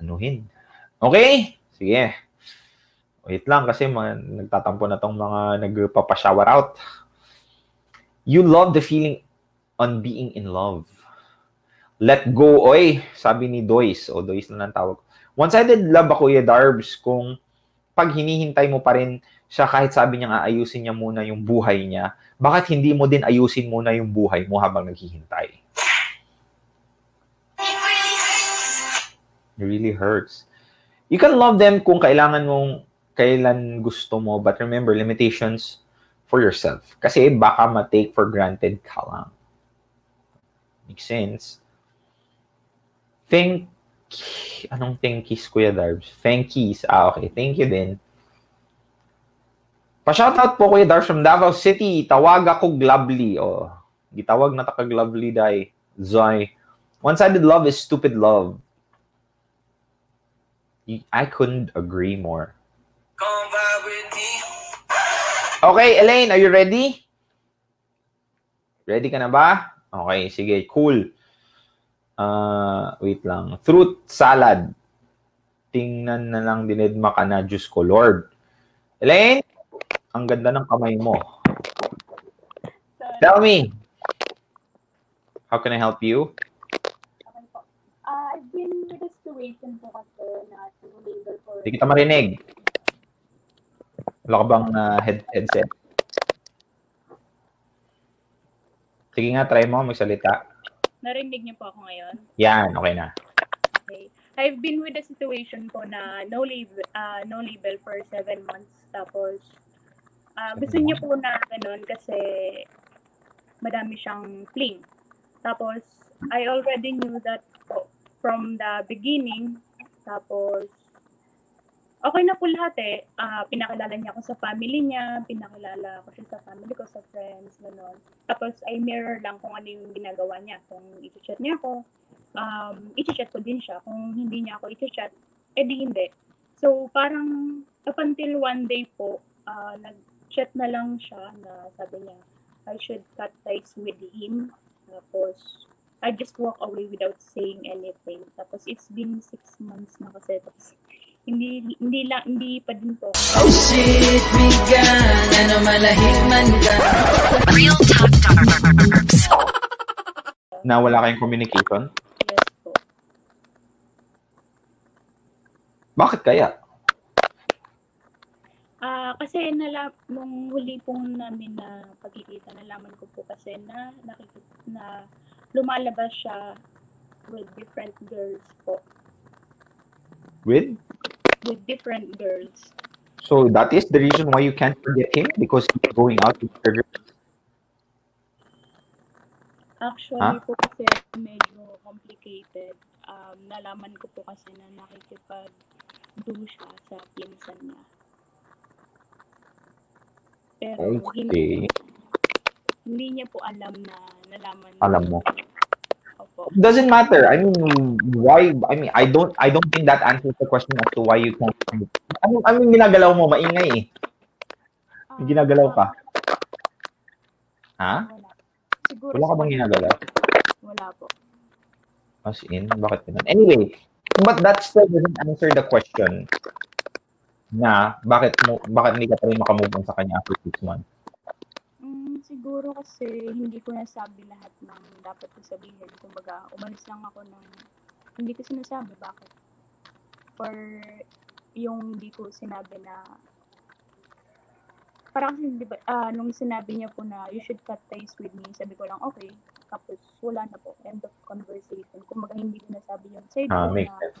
anuhin. Okay? Sige. Wait lang kasi mga, nagtatampo na tong mga nagpapa-shower out. You love the feeling on being in love. Let go, oy, sabi ni Dois, o Dois na lang tawag. One-sided love ba, Kuya Darbs, kung pag hinihintay mo pa rin siya kahit sabi niya nga ayusin niya muna yung buhay niya, bakit hindi mo din ayusin muna yung buhay mo habang naghihintay? It really hurts. You can love them kung kailangan mong kailan gusto mo, but remember, limitations for yourself. Kasi baka ma-take for granted ka lang. Makes sense. Thank Anong thankies, Kuya Darbs? Thankies. Ah, okay. Thank you din. Pa-shoutout po, Kuya Darbs from Davao City. Tawag ako Globly. Oh, gitawag na taka Globly dai. Zoy. One-sided love is stupid love. I couldn't agree more. Okay, Elaine, are you ready? Ready ka na ba? Okay, sige, cool. Ah, wait lang. Fruit salad. Tingnan na lang dinidma ka na, Diyos ko, Lord. Elaine, ang ganda ng kamay mo. Tell me. How can I help you? Uh, I've been with a situation po kasi. Hindi kita marinig. Wala ka bang ah, head headset? Sige nga, try mo magsalita. Narinig niyo po ako ngayon? Yan, okay na. Okay. I've been with a situation po na no label, uh, no label for seven months. Tapos, ah, gusto niya po na ganun kasi madami siyang fling. Tapos, I already knew that po from the beginning. Tapos, okay na po lahat eh. Ah, pinakilala niya ako sa family niya, pinakilala ko siya sa family ko, sa friends, gano'n. Tapos, I mirror lang kung ano yung ginagawa niya. Kung i-chat niya ako, um, i-chat ko din siya. Kung hindi niya ako i-chat, edi hindi. So, parang up until one day po, ah, nag-chat na lang siya na sabi niya, I should cut ties with him. Tapos, I just walk away without saying anything. Tapos, it's been six months na kasi. Tapos, hindi, hindi lang, hindi pa din po. Oh shit, bigan Ano malahig man ka Real Talk Darbs. Na wala kayong communication? Yes po. Bakit kaya? Ah, kasi nala nung huli pong namin na pagkikita, nalaman ko po kasi na nakikita na lumalabas siya with different girls po. With? With different girls. So that is the reason why you can't forget him because he's going out with other girls. Actually Ah? po kasi medyo complicated. Um, nalaman ko po kasi na nakikipag-do siya sa pinsan niya. Pero hindi, Okay. hindi niya po alam na nalaman Alam mo. Opo. Doesn't matter. I mean, why? I mean, I don't. I don't think that answers the question as to why you can't. Ano, ano ginagalaw mo? Maingay eh. Yung ginagalaw ka. Ha? Wala. Siguro Wala ka bang ginagalaw? Wala po. As in, bakit ganun? Anyway, but that still doesn't answer the question na bakit mo bakit hindi ka pa rin makamove on sa kanya after six months. Siguro kasi hindi ko nasabi lahat ng dapat ko sabihin. Kumbaga, umalis lang ako ng hindi ko sinasabi bakit. Or yung hindi ko sinabi na parang kasi, di ba, ah, nung sinabi niya po na you should cut ties with me, sabi ko lang, okay. Tapos, wala na po. End of conversation. Kumbaga, hindi ko nasabi yung side Ah, ko na sense.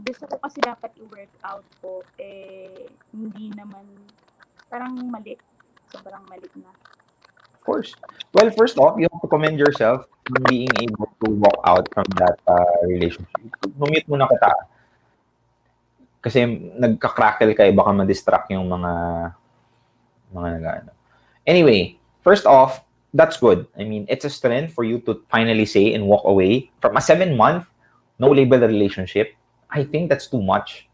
Gusto ko kasi dapat i-work out po, eh, hindi naman, parang mali. Sobrang mali na. Course. Well, first off, you have to commend yourself on being able to walk out from that uh, relationship. Mumute muna kita. Kasi nagka-crackle ka, baka ma-distract yung mga mga nag Anyway, first off, that's good. I mean, it's a strength for you to finally say and walk away from a seven-month, no-label relationship. I think that's too much.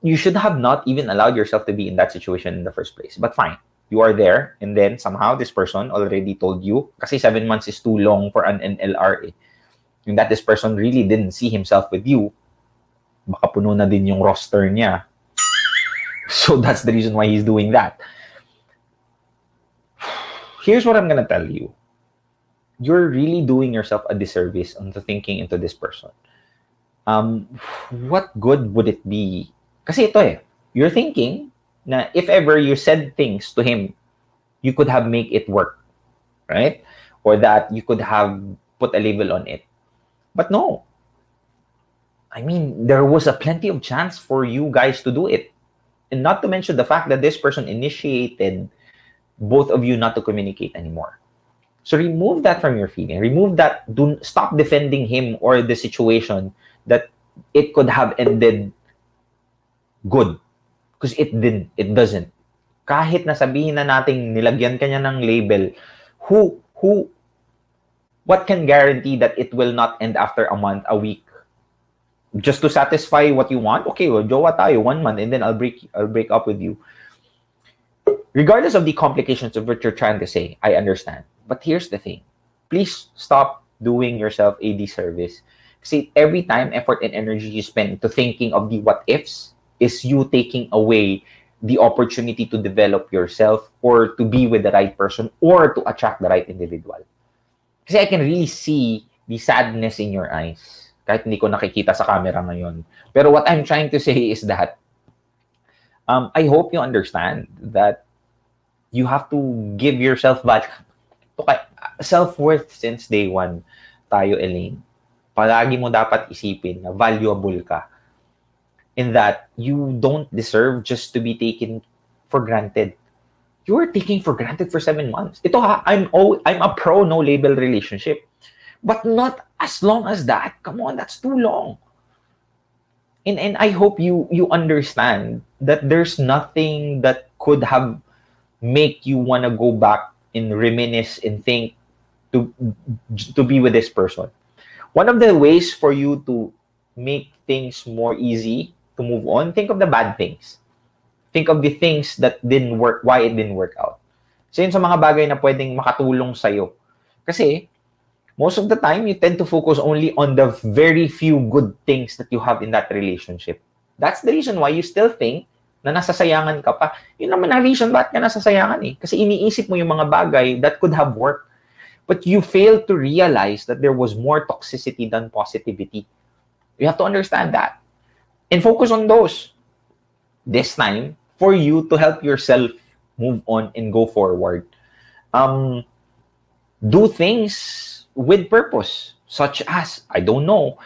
You should have not even allowed yourself to be in that situation in the first place. But fine you are there and then somehow this person already told you kasi seven months is too long for an NLR eh. Yung that this person really didn't see himself with you baka puno na din yung roster niya so that's the reason why he's doing that here's what I'm gonna tell you you're really doing yourself a disservice on the thinking into this person um, what good would it be? Kasi ito eh, you're thinking na if ever you said things to him, you could have make it work, right? Or that you could have put a label on it. But no. I mean, there was a plenty of chance for you guys to do it. And not to mention the fact that this person initiated both of you not to communicate anymore. So remove that from your feeling. Remove that. Do stop defending him or the situation that it could have ended good. Because it didn't. It doesn't. Kahit na sabihin na nating nilagyan kanya ng label, who, who, what can guarantee that it will not end after a month, a week? Just to satisfy what you want? Okay, well, jowa tayo, one month, and then I'll break, I'll break up with you. Regardless of the complications of what you're trying to say, I understand. But here's the thing. Please stop doing yourself a disservice. See, every time, effort, and energy you spend to thinking of the what ifs is you taking away the opportunity to develop yourself or to be with the right person or to attract the right individual. Kasi I can really see the sadness in your eyes. Kahit hindi ko nakikita sa camera ngayon. Pero what I'm trying to say is that um, I hope you understand that you have to give yourself back self-worth since day one tayo, Elaine. Palagi mo dapat isipin na valuable ka in that you don't deserve just to be taken for granted. You were taking for granted for seven months. Ito ha, I'm oh, I'm a pro no label relationship. But not as long as that. Come on, that's too long. And and I hope you you understand that there's nothing that could have make you want to go back and reminisce and think to to be with this person. One of the ways for you to make things more easy to move on, think of the bad things. Think of the things that didn't work, why it didn't work out. So yun sa mga bagay na pwedeng makatulong sa'yo. Kasi, most of the time, you tend to focus only on the very few good things that you have in that relationship. That's the reason why you still think na nasasayangan ka pa. Yun naman ang reason bakit ka nasasayangan eh. Kasi iniisip mo yung mga bagay that could have worked. But you fail to realize that there was more toxicity than positivity. You have to understand that. And focus on those. This time, for you to help yourself move on and go forward. Um, do things with purpose, such as, I don't know,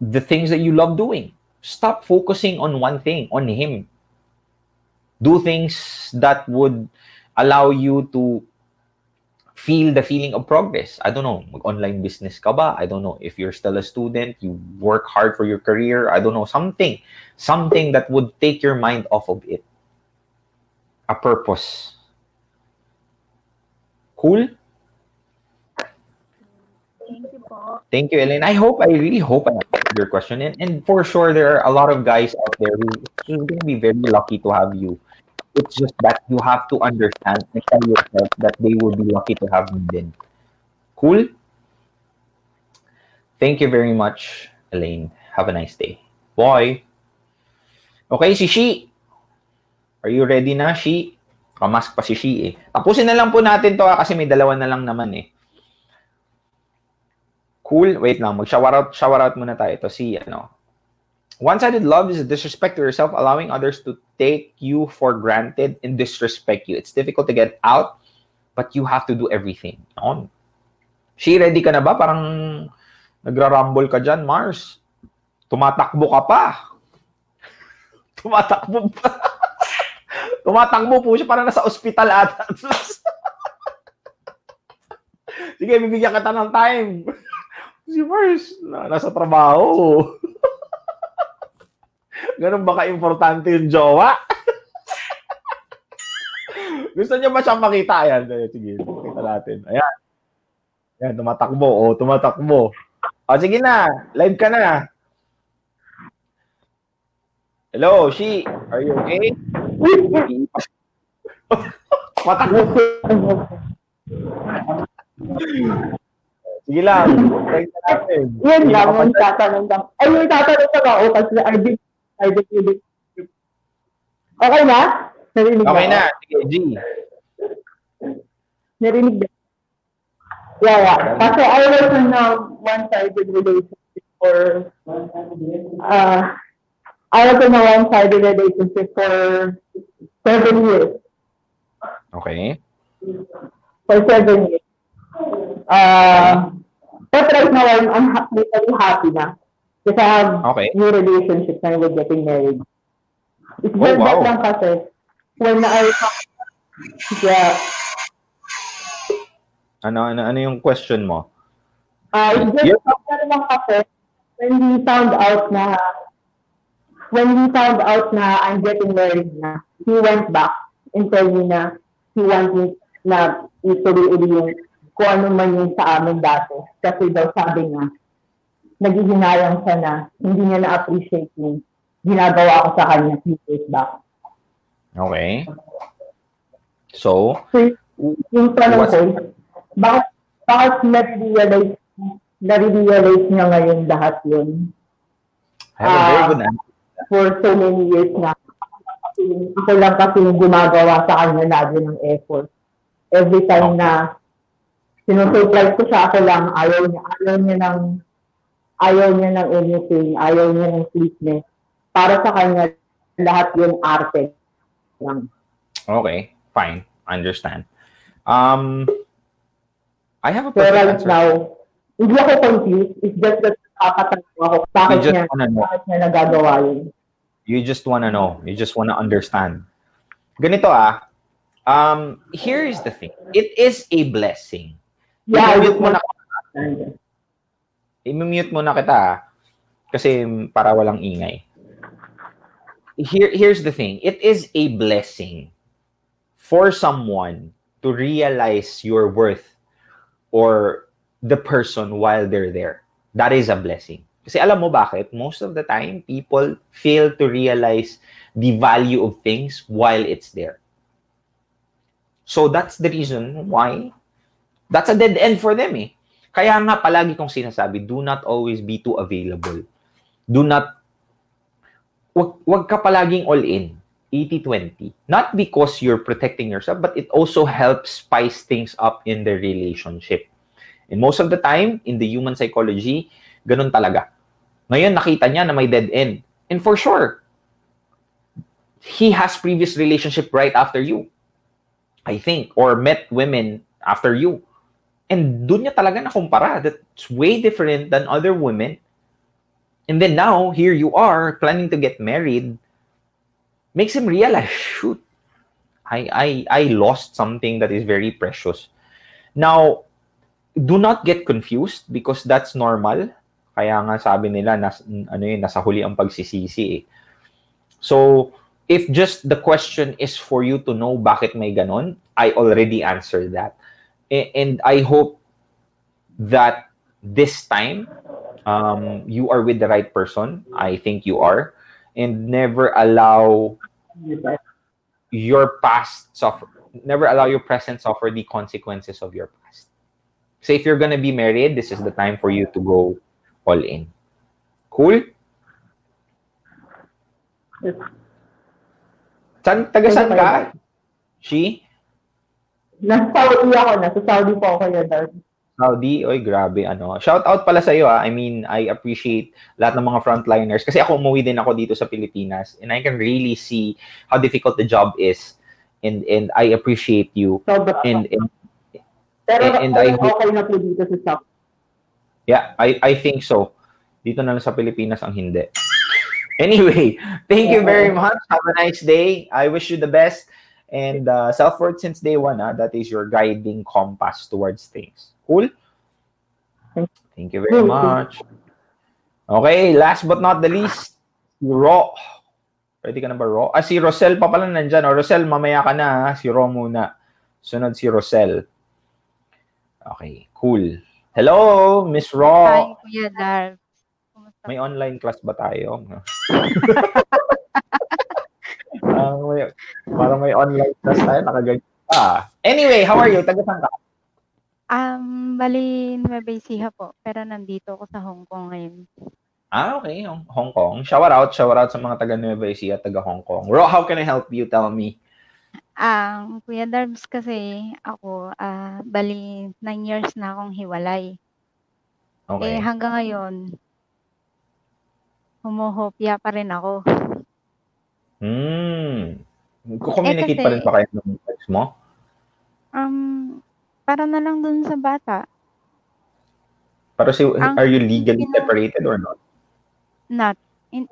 the things that you love doing. Stop focusing on one thing, on him. Do things that would allow you to feel the feeling of progress. I don't know, mag-online business ka ba? I don't know if you're still a student, you work hard for your career. I don't know, something, something that would take your mind off of it. A purpose. Cool? Thank you po. Thank you, Ellen. I hope, I really hope I answered your question. And, and for sure, there are a lot of guys out there who who's going to be very lucky to have you. It's just that you have to understand and tell yourself that they will be lucky to have me then. Cool? Thank you very much, Elaine. Have a nice day. Boy. Okay, si Shi. Are you ready na, Shi? Kamask pa si Shi eh. Tapusin na lang po natin to ah, kasi may dalawa na lang naman eh. Cool. Wait lang. Mag-shower out, shower out muna tayo. Ito si, ano. One-sided love is a disrespect to yourself, allowing others to take you for granted and disrespect you. It's difficult to get out, but you have to do everything. On. She, ready ka na ba? Parang nagra-rumble ka dyan, Mars. Tumatakbo ka pa. [LAUGHS] Tumatakbo pa. [LAUGHS] Tumatakbo po siya parang nasa ospital ata. [LAUGHS] Sige, bibigyan kita ng time. Si Mars, na, nasa trabaho. Ganun ba ka-importante yung jowa? Gusto niya ba siyang makita? Ayan, sige, makita natin. Ayan. Ayan, tumatakbo. O, tumatakbo. O, sige na. Live ka na. Hello, Shi. Are you okay? Matakbo. Sige lang. Try natin. Hindi lang, yung tatanong lang. Ay, yung tatanong lang ako kasi I Okay na? Narinig Okay na. Sige, G. Narinig na. Yeah, yeah. Kasi I was in a one-sided relationship for, uh, I was in a one-sided relationship for seven years. Okay. For seven years. Uh, but right now, I'm, I'm really happy na. Because I have Okay. new relationships and we're getting married. It's Oh, wow. lang kasi, when I, yeah, Ano, ano, ano yung question mo? Uh, it's just after lang kasi, when we found out na, when we found out na I'm getting married na, he went back and told me na he wants me na ituloy uli yung kung ano man yung sa amin dati. Kasi daw sabi nga, naghihinayang siya na hindi niya na-appreciate yung ginagawa ko sa kanya few years back. Okay. So, So, yung tanong ko, bakit, bakit na-realize, na-realize niya ngayon lahat yun? I have a very good answer. for so many years na. Ako lang kasi yung gumagawa sa kanya lagi ng effort. Every time na sinusurprise ko siya, ako lang, ayaw niya, ayaw niya ng, ayaw niya ng anything, ayaw niya ng sweetness. Para sa kanya, lahat yung arte lang. Okay, fine. Understand. Um, I have a perfect right answer. now, hindi ako confused. It's just that nakakatanong ako, bakit niya, wanna bakit niya nagagawa yun. You just wanna know. You just wanna understand. Ganito ah. Um, here is the thing. It is a blessing. Yeah, I just mo na, understand. I-mute mo na kita ah. Kasi para walang ingay. Here, here's the thing. It is a blessing for someone to realize your worth or the person while they're there. That is a blessing. Kasi alam mo bakit? Most of the time, people fail to realize the value of things while it's there. So that's the reason why that's a dead end for them eh. Kaya nga palagi kong sinasabi, do not always be too available. Do not wag, wag ka palaging all in. 80-20. Not because you're protecting yourself, but it also helps spice things up in the relationship. And most of the time, in the human psychology, ganun talaga. Ngayon, nakita niya na may dead end. And for sure, he has previous relationship right after you. I think. Or met women after you. And doon niya talaga nakumpara. That's way different than other women. And then now, here you are, planning to get married. Makes him realize, shoot, I, I, I lost something that is very precious. Now, do not get confused because that's normal. Kaya nga sabi nila, nas, ano yun, nasa huli ang pagsisisi eh. So, if just the question is for you to know bakit may ganon, I already answered that. And I hope that this time, um, you are with the right person. I think you are. And never allow your past suffer. Never allow your present suffer the consequences of your past. So if you're gonna be married, this is the time for you to go all in. Cool? San, taga saan ka? She? Nasa Saudi ako, nasa Saudi po ako yun. Saudi, oy grabe ano. Shout out pala sa iyo ah. I mean, I appreciate lahat ng mga frontliners kasi ako umuwi din ako dito sa Pilipinas and I can really see how difficult the job is and and I appreciate you Sobra. and, and Pero and- and I hope- okay na po dito sa Saudi. yeah, I I think so. Dito na lang sa Pilipinas ang hindi. Anyway, thank you very much. Have a nice day. I wish you the best. And uh, self-worth since day one, ah, that is your guiding compass towards things. Cool? Thank you very much. Okay, last but not the least, si Ro. Pwede ka na ba, Ro? Ah, si Rosel pa pala nandyan. O, Rosel, mamaya ka na. ha? Si Ro muna. Sunod si Rosel. Okay, cool. Hello, Miss Ro. Hi, Kuya Dar. May online class ba tayo? [LAUGHS] Ah, may, parang may online class tayo, nakaganyan pa. Anyway, how are you? Taga saan ka? Um, bali, Nueva Ecija po. Pero nandito ako sa Hong Kong ngayon. Ah, okay. Hong Kong. Shout out, shout out sa mga taga Nueva Ecija, taga Hong Kong. Ro, how can I help you? Tell me. Ang Kuya Darbs kasi ako, ah, bali, nine years na akong hiwalay. Okay. Eh, hanggang ngayon, humuhopya pa rin ako. Hmm. Ko-communicate Eh, pa rin kasi- ba kayo ng ex mo? Um, para na lang dun sa bata, Pero si, Ang are you legally pina- separated or not? not, in,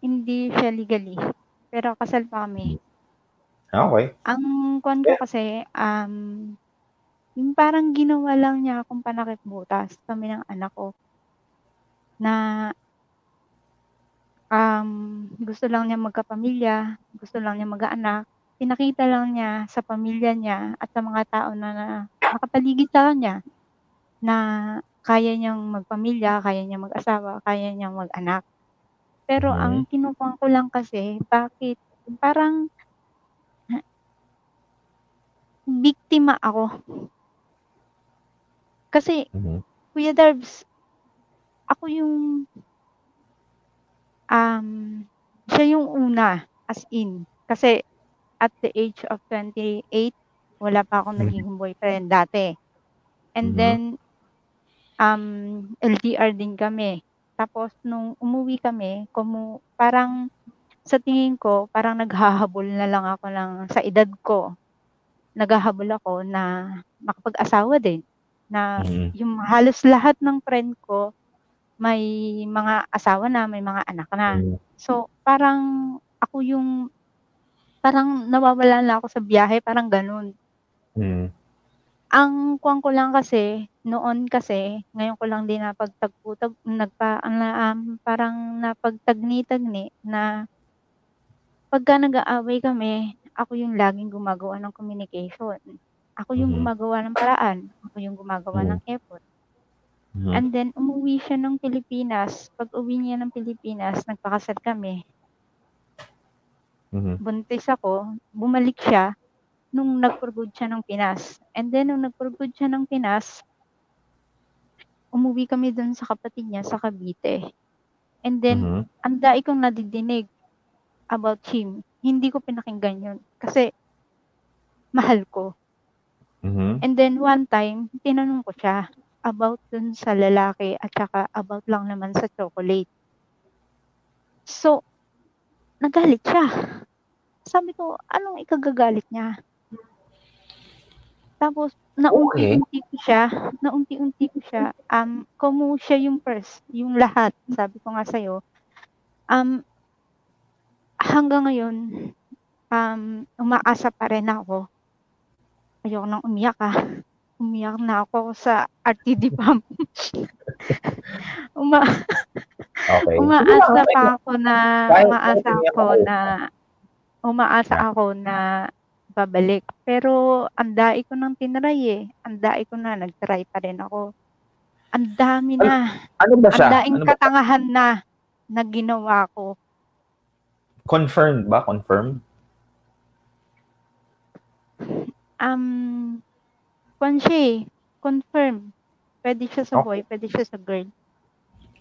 hindi siya legally. Pero kasal pa kami. Ah, Okay. Ang kwan ko kasi, um, yung parang ginawa lang niya akong panakip butas kami ng anak ko. Na um, gusto lang niya magkapamilya, gusto lang niya mag-anak. Pinakita lang niya sa pamilya niya at sa mga tao na, na nakapaligid sa kanya na kaya niyang magpamilya, kaya niyang mag-asawa, kaya niyang mag-anak. Pero Mhm. ang kinukuha ko lang kasi, bakit parang biktima ako. Kasi, Mhm. Kuya Darbs, ako yung um, siya yung una, as in. Kasi, at the age of 28, wala pa akong Mhm. naging boyfriend dati. And Mhm. then, um, LDR din kami. Tapos, nung umuwi kami, kumu parang, sa tingin ko, parang naghahabol na lang ako ng, sa edad ko, naghahabol ako na makapag-asawa din. Na Mhm. yung halos lahat ng friend ko, may mga asawa na, may mga anak na. Mhm. So, parang ako yung, parang nawawala na ako sa biyahe, parang ganun. Mhm. Ang kuwang ko lang kasi, noon kasi, ngayon ko lang din napagtagpo, tag, nagpa, na, um, parang napagtagni-tagni na pagka nag-aaway kami, ako yung laging gumagawa ng communication. Ako yung Mhm. gumagawa ng paraan. Ako yung gumagawa Mhm. ng effort. Mhm. And then, umuwi siya ng Pilipinas. Pag uwi niya ng Pilipinas, nagpakasal kami. Mhm. Buntis ako, bumalik siya nung nag-for good siya ng Pinas. And then, nung nag-for good siya ng Pinas, umuwi kami dun sa kapatid niya sa Cavite. And then, Mhm. ang dai kong nadidinig about him. Hindi ko pinakinggan yun. Kasi, mahal ko. Mhm. And then, one time, tinanong ko siya about dun sa lalaki at saka about lang naman sa chocolate. So, nagalit siya. Sabi ko, anong ikagagalit niya? Tapos, naunti-unti ko siya, naunti-unti ko siya, um, kumu siya yung first, yung lahat, sabi ko nga sa'yo. Um, hanggang ngayon, um, umaasa pa rin ako. Ayoko nang umiyak ah. Umiyak na ako sa RTD pump. Uma Okay. umaasa pa ako na, Kahit- umaasa ako na, umaasa ako na babalik. Pero, ang dai ko nang tinry eh. Ang dai ko na, nagtry pa rin ako. Ang dami na. Ano ba siya? Ang daing Ano katangahan na na ginawa ko. Confirmed ba? Confirmed? Um, kwan siya eh. Confirm. Pwede siya sa boy, pwede siya sa girl.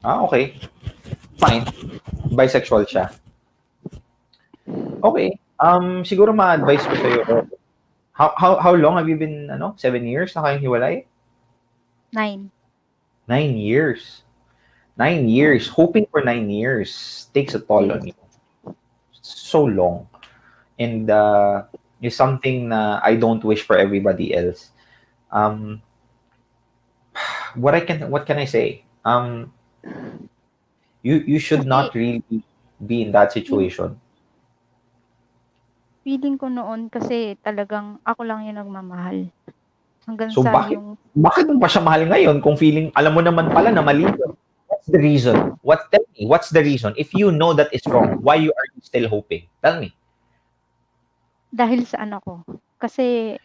Ah, okay. Fine. Bisexual siya. Okay. Um, siguro ma-advise ko sa'yo. uh, How, how, how long have you been, ano, seven years na kayong hiwalay? Nine. Nine years. Nine years. Hoping for nine years takes a toll on you. So long. And uh, is something na I don't wish for everybody else. Um, what I can, what can I say? Um, you you should not really be in that situation. Feeling ko noon kasi talagang ako lang yung nagmamahal. Hanggang So sa bakit yung bakit mo pa siya mahal ngayon kung feeling alam mo naman pala na mali yun? What's the reason? What tell me, what's the reason? If you know that is wrong, why you are still hoping? Tell me. dahil sa anak ko. Kasi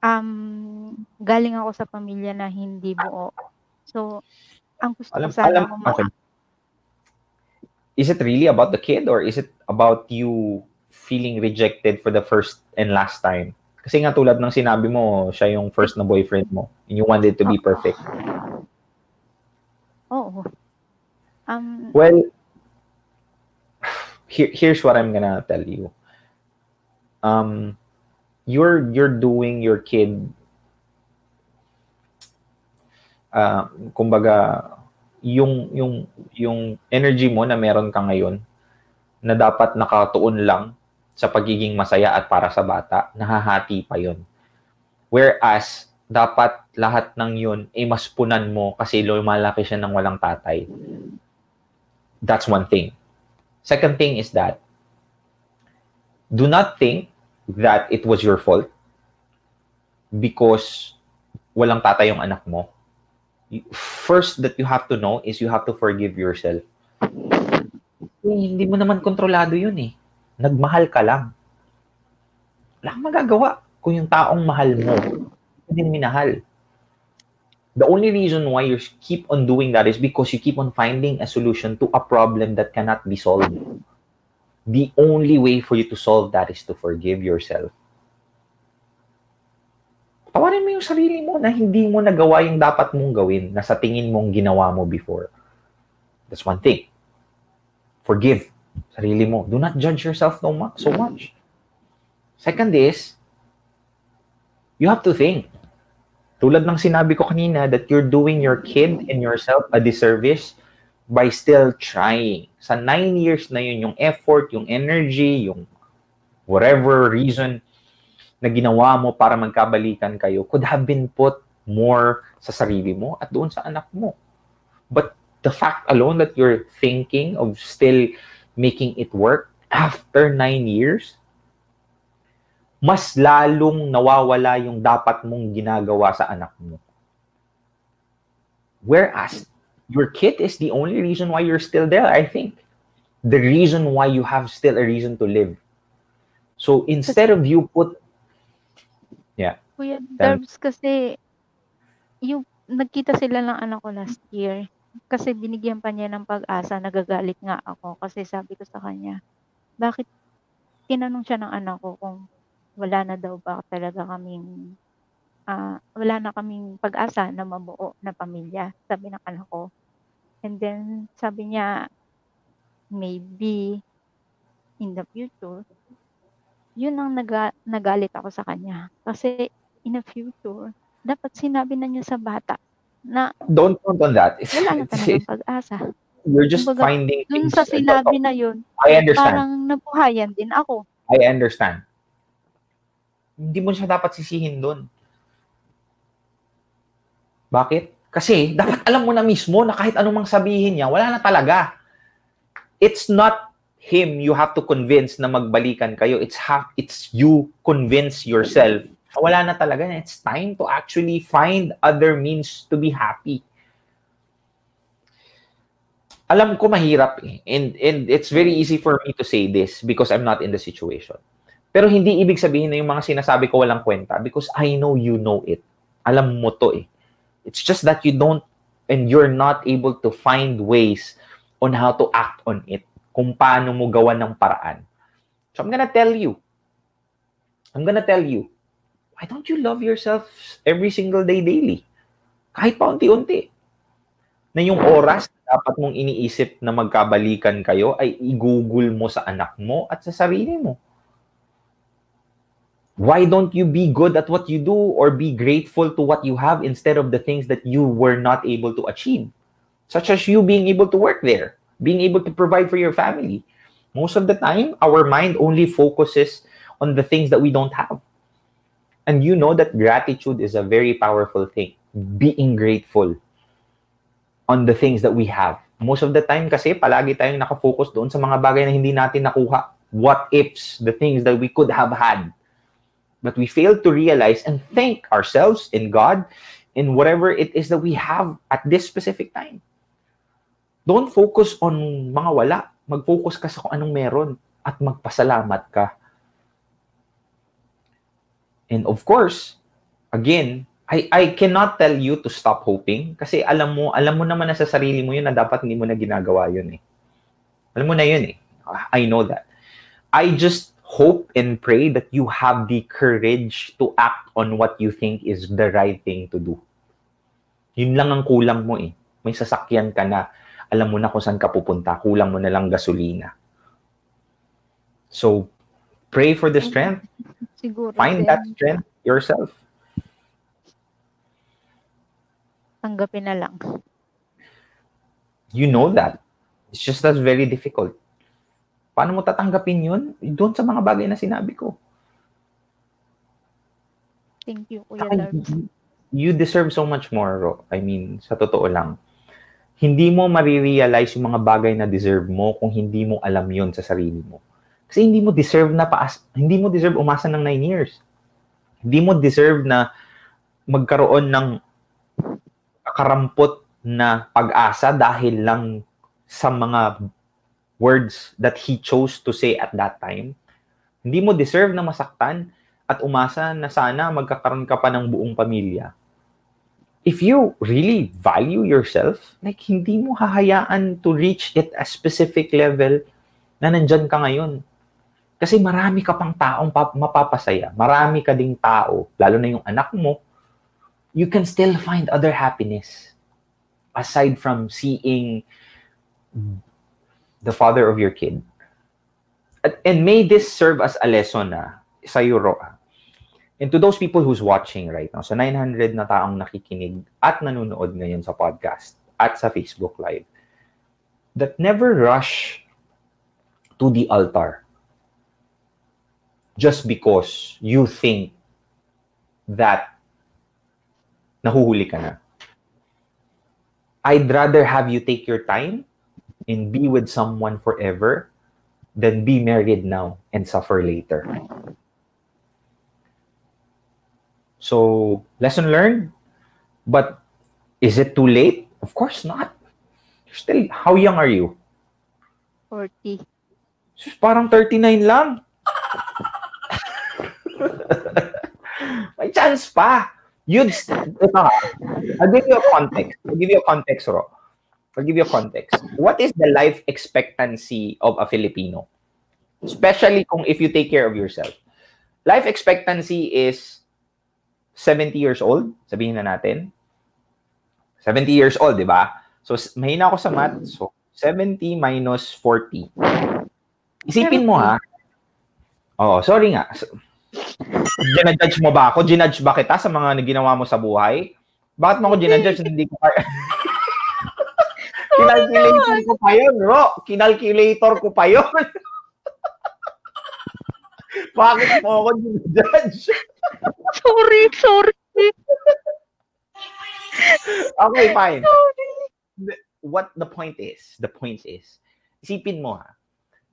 um galing ako sa pamilya na hindi buo. So ang gusto Alam, ko sana alam, ma- okay. Is it really about the kid or is it about you feeling rejected for the first and last time? Kasi nga tulad ng sinabi mo, siya yung first na boyfriend mo and you wanted to be perfect. Oo. Um Well, [SIGHS] here, here's what I'm gonna tell you. Um, you're you're doing your kid, uh, kumbaga, yung yung yung energy mo na meron ka ngayon na dapat nakatuon lang sa pagiging masaya at para sa bata, nahahati pa yon. Whereas, dapat lahat ng yun ay mas punan mo kasi lumalaki siya ng walang tatay. That's one thing. Second thing is that do not think that it was your fault because walang tatay yung anak mo. First that you have to know is you have to forgive yourself. Eh, hindi mo naman kontrolado yun eh. Nagmahal ka lang. Wala kang magagawa kung yung taong mahal mo, hindi minahal. The only reason why you keep on doing that is because you keep on finding a solution to a problem that cannot be solved. The only way for you to solve that is to forgive yourself. Tawarin mo yung sarili mo na hindi mo nagawa yung dapat mong gawin na sa tingin mong ginawa mo before. That's one thing. Forgive sarili mo. Do not judge yourself no mu- so much. Second is, you have to think. Tulad ng sinabi ko kanina that you're doing your kid and yourself a disservice by still trying. Sa nine years na yun, yung effort, yung energy, yung whatever reason na ginawa mo para magkabalikan kayo could have been put more sa sarili mo at doon sa anak mo. But the fact alone that you're thinking of still making it work after nine years, mas lalong nawawala yung dapat mong ginagawa sa anak mo. Whereas, your kid is the only reason why you're still there, I think. The reason why you have still a reason to live. So, instead of you put... Yeah. Kuya. Darbs, kasi yung nagkita sila ng anak ko last year. Kasi binigyan pa niya ng pag-asa, nagagalit nga ako kasi sabi ko sa kanya, bakit tinanong siya ng anak ko kung wala na daw ba talaga kaming ah, wala na kaming pag-asa na mabuo na pamilya, sabi ng anak ko. And then sabi niya, maybe in the future, yun ang naga, nagalit ako sa kanya. Kasi in the future, dapat sinabi na niya sa bata na Don't count on that. It's, wala na [LAUGHS] it's- talagang pag-asa. you're just Kumbaga, finding Dun sa sinabi na yun, I understand. parang nabuhayan din ako. I understand. Hindi mo siya dapat sisihin doon. Bakit? Kasi dapat alam mo na mismo na kahit anumang sabihin niya, wala na talaga. It's not him you have to convince na magbalikan kayo. It's ha- it's you convince yourself. Wala na talaga. It's time to actually find other means to be happy. Alam ko mahirap eh. And, and it's very easy for me to say this because I'm not in the situation. Pero hindi ibig sabihin na yung mga sinasabi ko walang kwenta because I know you know it. Alam mo to eh. It's just that you don't and you're not able to find ways on how to act on it. Kung paano mo gawa ng paraan. So I'm gonna tell you. I'm gonna tell you. Why don't you love yourself every single day daily? Kahit pa unti-unti. Na yung oras na dapat mong iniisip na magkabalikan kayo ay igugol mo sa anak mo at sa sarili mo. Why don't you be good at what you do or be grateful to what you have instead of the things that you were not able to achieve? Such as you being able to work there, being able to provide for your family. Most of the time, our mind only focuses on the things that we don't have. And you know that gratitude is a very powerful thing. Being grateful on the things that we have. Most of the time kasi palagi tayong nakafocus doon sa mga bagay na hindi natin nakuha. What ifs, the things that we could have had. But we fail to realize and thank ourselves in God in whatever it is that we have at this specific time. Don't focus on mga wala. Mag-focus ka sa kung anong meron at magpasalamat ka. And of course, again, I I cannot tell you to stop hoping kasi alam mo, alam mo naman na sa sarili mo yun na dapat hindi mo na ginagawa yun eh. Alam mo na yun eh. I know that. I just hope and pray that you have the courage to act on what you think is the right thing to do. Yun lang ang kulang mo eh. May sasakyan ka na, alam mo na kung saan ka pupunta, kulang mo na lang gasolina. So, pray for the strength. [LAUGHS] Siguro Find din, that strength yourself. tanggapin na lang. You know that. It's just that's very difficult. Paano mo tatanggapin yun? Doon sa mga bagay na sinabi ko. Thank you, Kuya Darbs. you deserve so much more, Ro. I mean, sa totoo lang. Hindi mo marirealize yung mga bagay na deserve mo kung hindi mo alam yon sa sarili mo. Kasi hindi mo deserve na paas, hindi mo deserve umasa ng 9 years. Hindi mo deserve na magkaroon ng karampot na pag-asa dahil lang sa mga words that he chose to say at that time. Hindi mo deserve na masaktan at umasa na sana magkakaroon ka pa ng buong pamilya. If you really value yourself, like hindi mo hahayaan to reach it a specific level na nandyan ka ngayon. Kasi marami ka pang taong pa- mapapasaya. Marami ka ding tao, lalo na yung anak mo, you can still find other happiness aside from seeing the father of your kid. At, and may this serve as a lesson na sa Ro, ah. And to those people who's watching right now, so 900 na taong nakikinig at nanonood ngayon sa podcast at sa Facebook Live, that never rush to the altar just because you think that nahuhuli ka na. I'd rather have you take your time and be with someone forever than be married now and suffer later. So, lesson learned. But is it too late? Of course not. You're still, how young are you? 40. Sus, Parang 39 lang. [LAUGHS] May chance pa. You'd, ito ha, I'll give you a context. I'll give you a context, Ro. I'll give you a context. What is the life expectancy of a Filipino? Especially kung if you take care of yourself. Life expectancy is 70 years old, sabihin na natin. 70 years old, di ba? So, mahina ako sa math. So, 70 minus 40. Isipin mo ha. Oh, sorry nga. Ginajudge mo ba ako? Ginudge ba kita sa mga ginawa mo sa buhay? Bakit mo ako ginajudge? Hmm. Hindi ko. [LAUGHS] Kinalculator ko pa yun, Ro. Kinalculator ko pa yun. [LAUGHS] Bakit mo ako ginajudge? Sorry, sorry. Okay, fine. What the point is, the point is, isipin mo ha,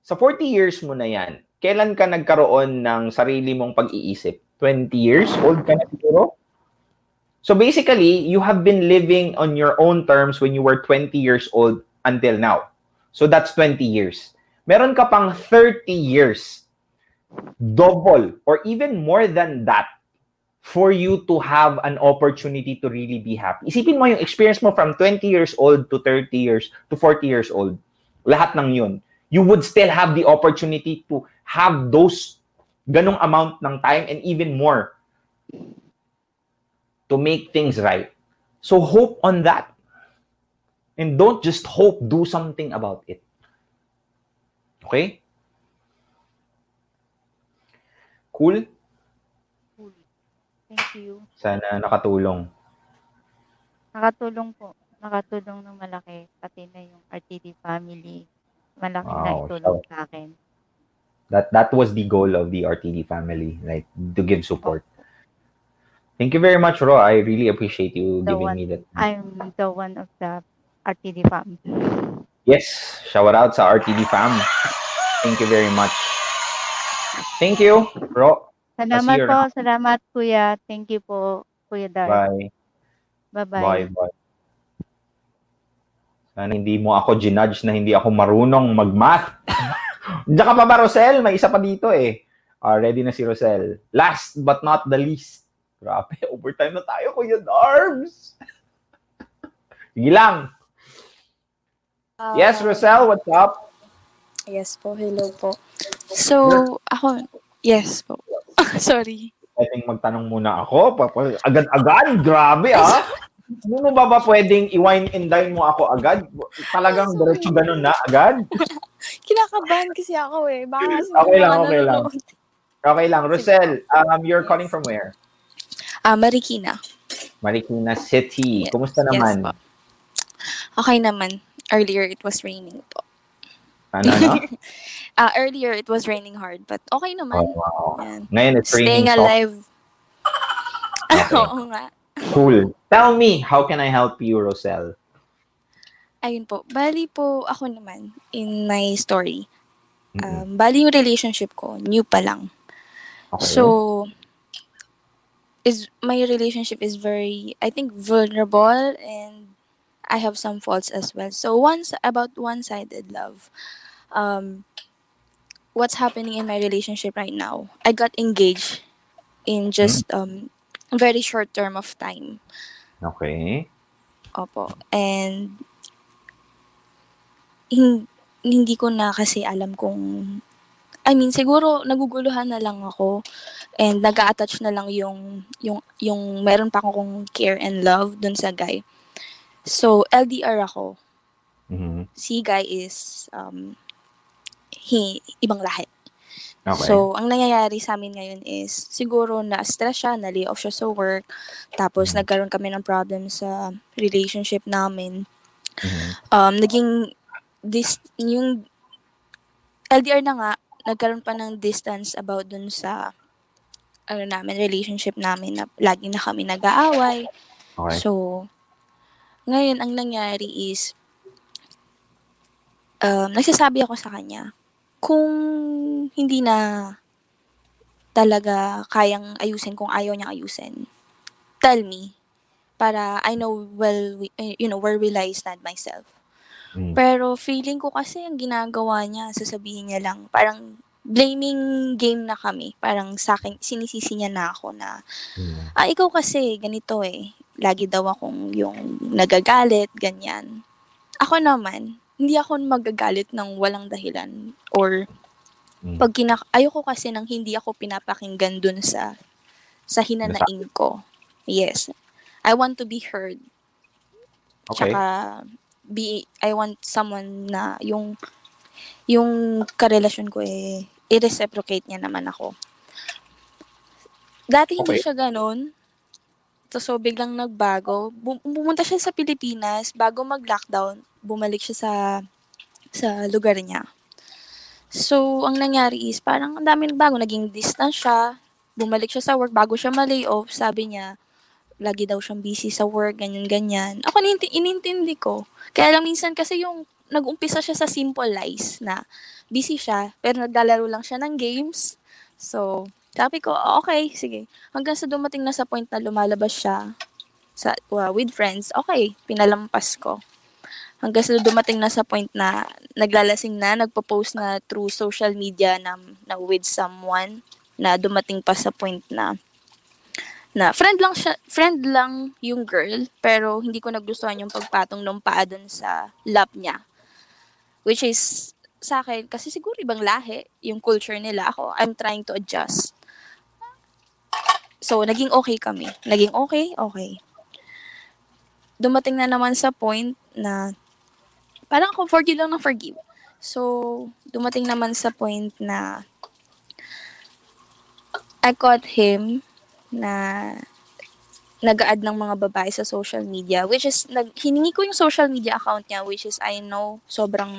sa 40 years mo na yan, kailan ka nagkaroon ng sarili mong pag-iisip? 20 years old ka na siguro? So basically, you have been living on your own terms when you were 20 years old until now. So that's 20 years. Meron ka pang 30 years, double or even more than that for you to have an opportunity to really be happy. Isipin mo yung experience mo from 20 years old to 30 years to 40 years old. Lahat ng yun. You would still have the opportunity to have those ganong amount ng time and even more to make things right. So hope on that. And don't just hope, do something about it. Okay? Cool? Thank you. Sana nakatulong. Nakatulong po. Nakatulong ng malaki. Pati na yung RTD family. Malaki na Wow, itulong so- sa akin. That that was the goal of the RTD family, like to give support. Thank you very much, Ro. I really appreciate you The giving one, me that. I'm the one of the RTD family. Yes, shout out sa RTD fam. Thank you very much. Thank you, Ro. Salamat po. Salamat, Kuya. Thank you po, Kuya Dar. Bye. Bye-bye. Bye, bye. Sana hindi mo ako ginudge na hindi ako marunong mag-math. [LAUGHS] Diyan ka pa ba, Rosel? May isa pa dito eh. Ah, ready na si Rosel. Last but not the least. Grabe, [LAUGHS] overtime na tayo, Kuya Darbs. [LAUGHS] Sige lang. Yes, Rosel, what's up? Yes po, hello po. So, ako, yes po. [LAUGHS] Sorry. Pwedeng magtanong muna ako. Agad-agad, grabe ah. Hindi mo ba ba pwedeng i-wine and dine mo ako agad? Talagang diretso ganun na agad? Kinakabahan kasi ako eh. Baka Okay lang, okay lang. Okay lang. Rosel, um, you're calling from where? Ah, Marikina. Marikina City. Kumusta Yes naman? po. Okay naman. earlier it was raining po. Ano, ano? [LAUGHS] Ah, earlier it was raining hard, but okay naman. Oh, wow. Yan. Ngayon, it's Staying raining soft. alive. [LAUGHS] Oo nga. Cool. Tell me, how can I help you, Rosel? Ayun po. Bali po ako naman in my story. Um, bali yung relationship ko, new pa lang. Okay. So, is my relationship is very, I think, vulnerable and I have some faults as well. So, once about one-sided love, um, what's happening in my relationship right now? I got engaged in just um very short term of time. Okay. Opo. And hin- hindi ko na kasi alam kung I mean, siguro naguguluhan na lang ako and nag attach na lang yung yung yung meron pa akong care and love dun sa guy. So, LDR ako. Mhm. Si guy is um he, ibang lahi. Okay. So, ang nangyayari sa amin ngayon is, siguro na-stress siya, na-lay off siya sa work, tapos nagkaroon kami ng problem sa relationship namin. Um, naging, this, yung LDR na nga, nagkaroon pa ng distance about dun sa, ano namin, relationship namin na lagi na kami nag-aaway. Okay. So, ngayon, ang nangyari is, um, nagsasabi ako sa kanya, kung hindi na talaga kayang ayusin kung ayaw niya ayusin, tell me para I know well we- eh, you know where will I stand myself. Pero feeling ko kasi ang ginagawa niya, sasabihin niya lang, parang blaming game na kami. Parang sa akin, sinisisi niya na ako na, ah, ikaw kasi, ganito eh. Lagi daw akong yung nagagalit, ganyan. Ako naman, hindi ako magagalit ng walang dahilan or pag kinak ayoko kasi nang hindi ako pinapakinggan dun sa sa hinanaing ko. Yes. I want to be heard. Okay. Tsaka be I want someone na yung yung karelasyon ko eh i-reciprocate niya naman ako. Dati hindi Okay. siya ganun. So, so biglang nagbago. Bum- pumunta siya sa Pilipinas bago mag-lockdown. Bumalik siya sa sa lugar niya. So, ang nangyari is parang ang dami nagbago. Naging distance siya. Bumalik siya sa work bago siya ma-lay off. Sabi niya, lagi daw siyang busy sa work, ganyan-ganyan. Ako ininti- inintindi ko. Kaya lang minsan kasi yung nag-umpisa siya sa simple lies na busy siya, pero naglalaro lang siya ng games. So, sabi ko, okay, sige. Hanggang sa dumating na sa point na lumalabas siya sa, wa- with friends, okay, pinalampas ko. Hanggang sa dumating na sa point na naglalasing na, nagpo-post na through social media na, na with someone na dumating pa sa point na na friend lang siya, friend lang yung girl, pero hindi ko nagustuhan yung pagpatong ng paa dun sa lap niya. Which is, sa akin, kasi siguro ibang lahi, yung culture nila ako, I'm trying to adjust. So, naging okay kami. Naging okay, okay. Dumating na naman sa point na parang ako forgive lang ng forgive. So, dumating naman sa point na I caught him na nag-add ng mga babae sa social media which is nag hiningi ko yung social media account niya which is I know sobrang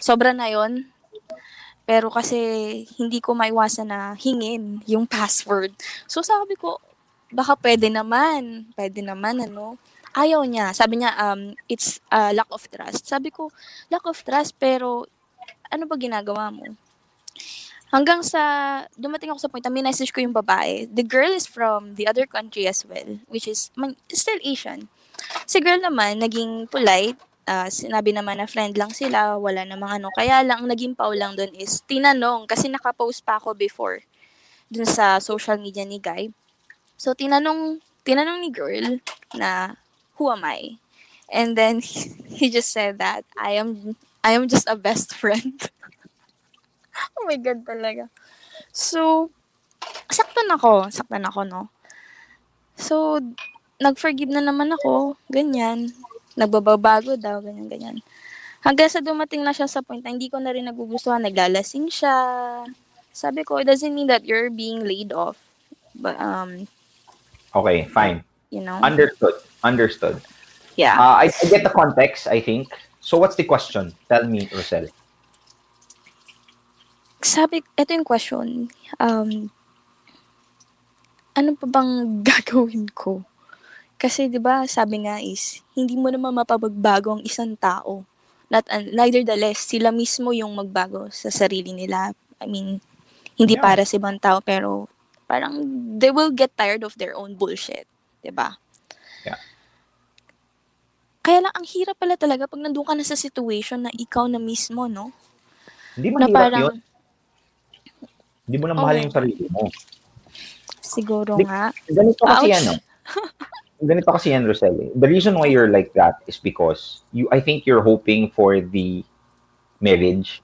sobra na yon pero kasi hindi ko maiwasan na hingin yung password. So sabi ko baka pwede naman pwede naman ano. Ayaw niya. Sabi niya um it's a lack of trust. Sabi ko lack of trust pero ano ba ginagawa mo Hanggang sa, dumating ako sa point na minessage ko yung babae. The girl is from the other country as well, which is man, still Asian. Si girl naman, naging polite. ah, sinabi naman na friend lang sila, wala namang ano. Kaya lang, ang naging pau lang doon is tinanong, kasi nakapost pa ako before dun sa social media ni Guy. So, tinanong, tinanong ni girl na, who am I? And then, [LAUGHS] he just said that, I am, I am just a best friend. [LAUGHS] [LAUGHS] oh my God talaga. So, saktan ako. Saktan ako, no? So, nag-forgive na naman ako. Ganyan. Nagbabago daw, ganyan, ganyan. Hanggang sa dumating na siya sa point na hindi ko na rin nagugustuhan. Naglalasing siya. Sabi ko, it doesn't mean that you're being laid off. But, um, Okay, fine. you know? Understood. Understood. Yeah. Uh, I, I get the context, I think. So what's the question? Tell me, Rosel. Sabi, ito yung question. Um, ano pa bang [LAUGHS] gagawin ko? Kasi 'di ba, sabi nga is hindi mo naman mapapagbago ang isang tao. Not un- neither the less sila mismo yung magbago sa sarili nila. I mean, hindi Yeah. para sa ibang tao pero parang they will get tired of their own bullshit, 'di ba? Yeah. Kaya lang ang hirap pala talaga pag nandun ka na sa situation na ikaw na mismo, no? Hindi Na mahirap parang yun. Hindi mo na mahal Oo. yung sarili mo. siguro Di- nga. Ganito kasi Ouch. yan, no? [LAUGHS] Ganito kasi yan, Rosel. eh. The reason why you're like that is because you, I think you're hoping for the marriage.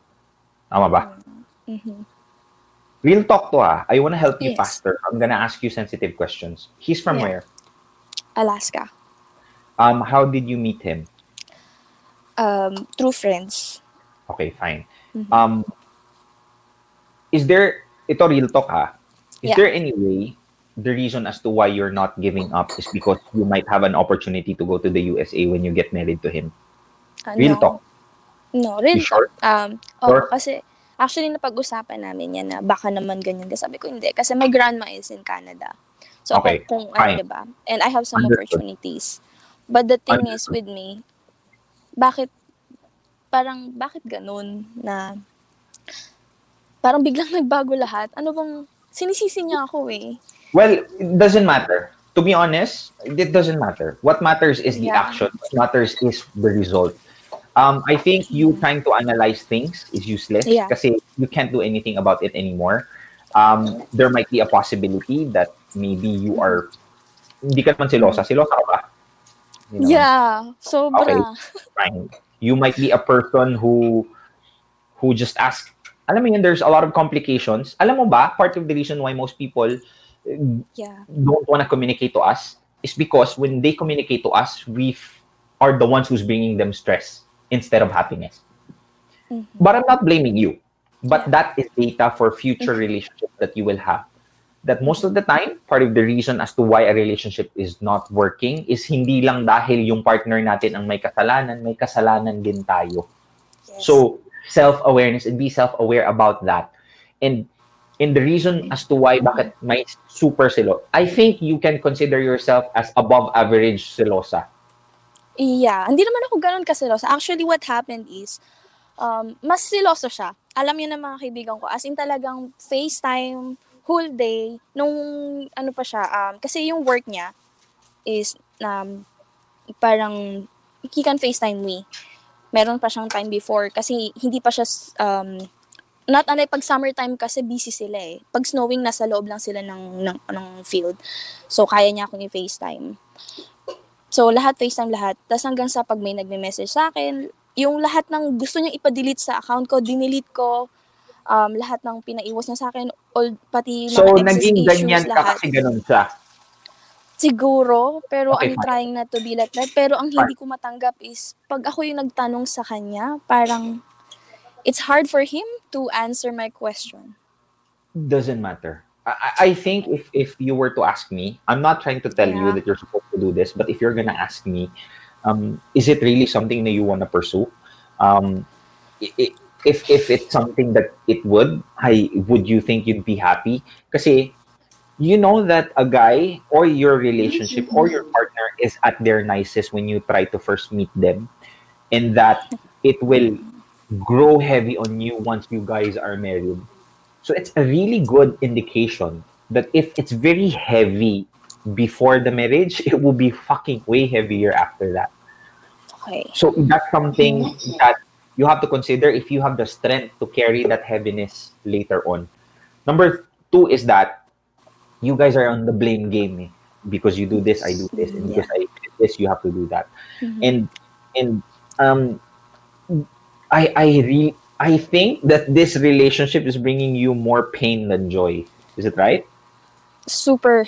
Tama ba? Mhm. Real talk to ah. I wanna help you Yes. faster. I'm gonna ask you sensitive questions. He's from Yeah. where? Alaska. Um, how did you meet him? Um, true friends. Okay, fine. Mhm. Um, is there, ito real talk ha, is Yeah. there any way the reason as to why you're not giving up is because you might have an opportunity to go to the USA when you get married to him? Ah, Real no. talk. No, real You sure? talk. Um, oo, Sure? kasi actually napag-usapan namin yan na baka naman ganyan. Kasi sabi ko hindi. Kasi my grandma is in Canada. So Okay, kung, kung ano, diba? And I have some Understood. opportunities. But the thing is with me, bakit, parang, bakit ganun na, parang biglang nagbago lahat. Ano bang, sinisisi niya ako eh. Well, it doesn't matter. To be honest, it doesn't matter. What matters is the Yeah. action. What matters is the result. Um, I think you trying to analyze things is useless Yeah. kasi you can't do anything about it anymore. Um, there might be a possibility that maybe you are hindi ka naman silosa. Silosa ka ba? You know? Yeah, sobra. Okay. Fine. You might be a person who who just ask alam mo yun, there's a lot of complications. Alam mo ba, part of the reason why most people uh, Yeah. don't want to communicate to us is because when they communicate to us, we are the ones who's bringing them stress instead of happiness. Mhm. But I'm not blaming you. But that is data for future relationships that you will have. That most of the time, part of the reason as to why a relationship is not working is hindi lang dahil yung partner natin ang may kasalanan, may kasalanan din tayo. So, self-awareness and be self-aware about that. And and the reason as to why bakit may super silo, I think you can consider yourself as above average silosa. Yeah, hindi naman ako ganun kasilosa. Actually, what happened is, um, mas siloso siya. Alam niyo na mga kaibigan ko, as in talagang FaceTime, whole day, nung ano pa siya, um, kasi yung work niya is, um, parang, he can FaceTime me. Meron pa siyang time before, kasi hindi pa siya, um, not unlike pag summertime kasi busy sila eh. Pag snowing, nasa loob lang sila ng, ng, ng field. So, kaya niya akong i-FaceTime. So, lahat FaceTime lahat. Tapos hanggang sa pag may nagme-message sa akin, yung lahat ng gusto niyang ipa-delete sa account ko, dinelete ko. Um, lahat ng pinaiwas niya sa akin, all, pati So, mga exes naging issues, ganyan ka lahat. kasi ganun siya. Siguro, pero Okay, I'm fine. trying not to be like that. Pero ang hindi ko matanggap is, pag ako yung nagtanong sa kanya, parang, it's hard for him to answer my question. Doesn't matter. I, I- think if, if you were to ask me, I'm not trying to tell you Yeah. that you're supposed to do this, but if you're gonna ask me, um, is it really something that you want to pursue? Um, i- i- if if it's something that it would, I would you think you'd be happy? Kasi you know that a guy or your relationship or your [LAUGHS] partner is at their nicest when you try to first meet them, and that it will grow heavy on you once you guys are married. So it's a really good indication that if it's very heavy before the marriage, it will be fucking way heavier after that. Okay. So that's something [LAUGHS] that you have to consider if you have the strength to carry that heaviness later on. Number two is that you guys are on the blame game eh. because you do this, I do this, and because I did this, you have to do that. Mhm. And and um, I I re- I think that this relationship is bringing you more pain than joy. Is it right? Super.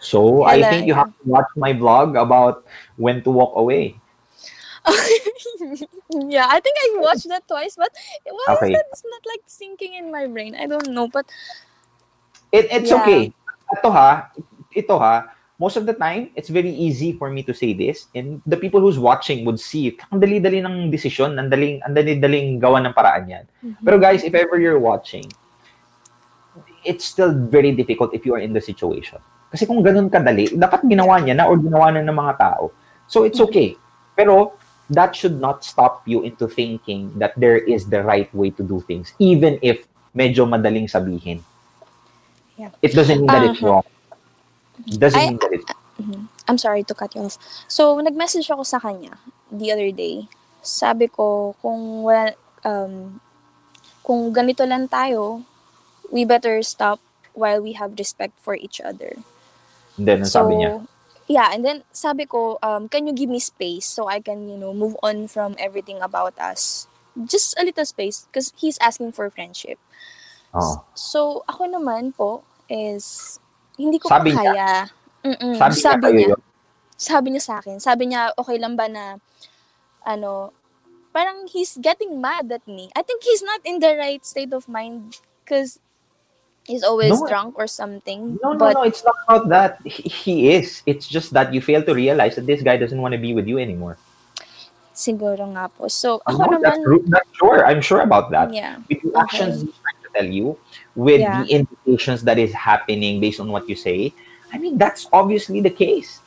So I think you have to watch my vlog about when to walk away. [LAUGHS] yeah, I think I watched that twice, but why Okay. is that it's not like sinking in my brain? I don't know, but It, it's Yeah. okay. Ito ha, ito ha, most of the time, it's very easy for me to say this, and the people who's watching would see it. Ang dali-dali ng desisyon, ang daling, ang dali-daling gawa ng paraan yan. Pero guys, if ever you're watching, it's still very difficult if you are in the situation. Kasi kung ganun kadali, dapat ginawa niya na or ginawa na ng mga tao. So it's okay. Pero that should not stop you into thinking that there is the right way to do things, even if medyo madaling sabihin. Yeah. It doesn't mean that it's Uh-huh. wrong. It doesn't I- mean that it's Mhm. I'm sorry to cut you off. So, nag-message ako sa kanya the other day. Sabi ko, kung wala, um, kung ganito lang tayo, we better stop while we have respect for each other. And then, ang sabi niya, yeah, and then sabi ko, um, can you give me space so I can, you know, move on from everything about us? Just a little space because he's asking for friendship. Oh, So, ako naman po is, hindi ko Sabi pa niya? kaya. Mm-mm. sabi, niya kayo niya, yun. sabi niya sa akin, sabi niya, okay lang ba na, ano, parang he's getting mad at me. I think he's not in the right state of mind because he's always No. drunk or something. No, no, but, no. It's not about that. He, he is. It's just that you fail to realize that this guy doesn't want to be with you anymore. Siguro nga po. So, No, ako that's, naman, ru- that's sure. I'm sure about that. yeah. With actions he's trying to tell you, with Yeah. the indications that is happening based on what you say, I mean, that's obviously the case.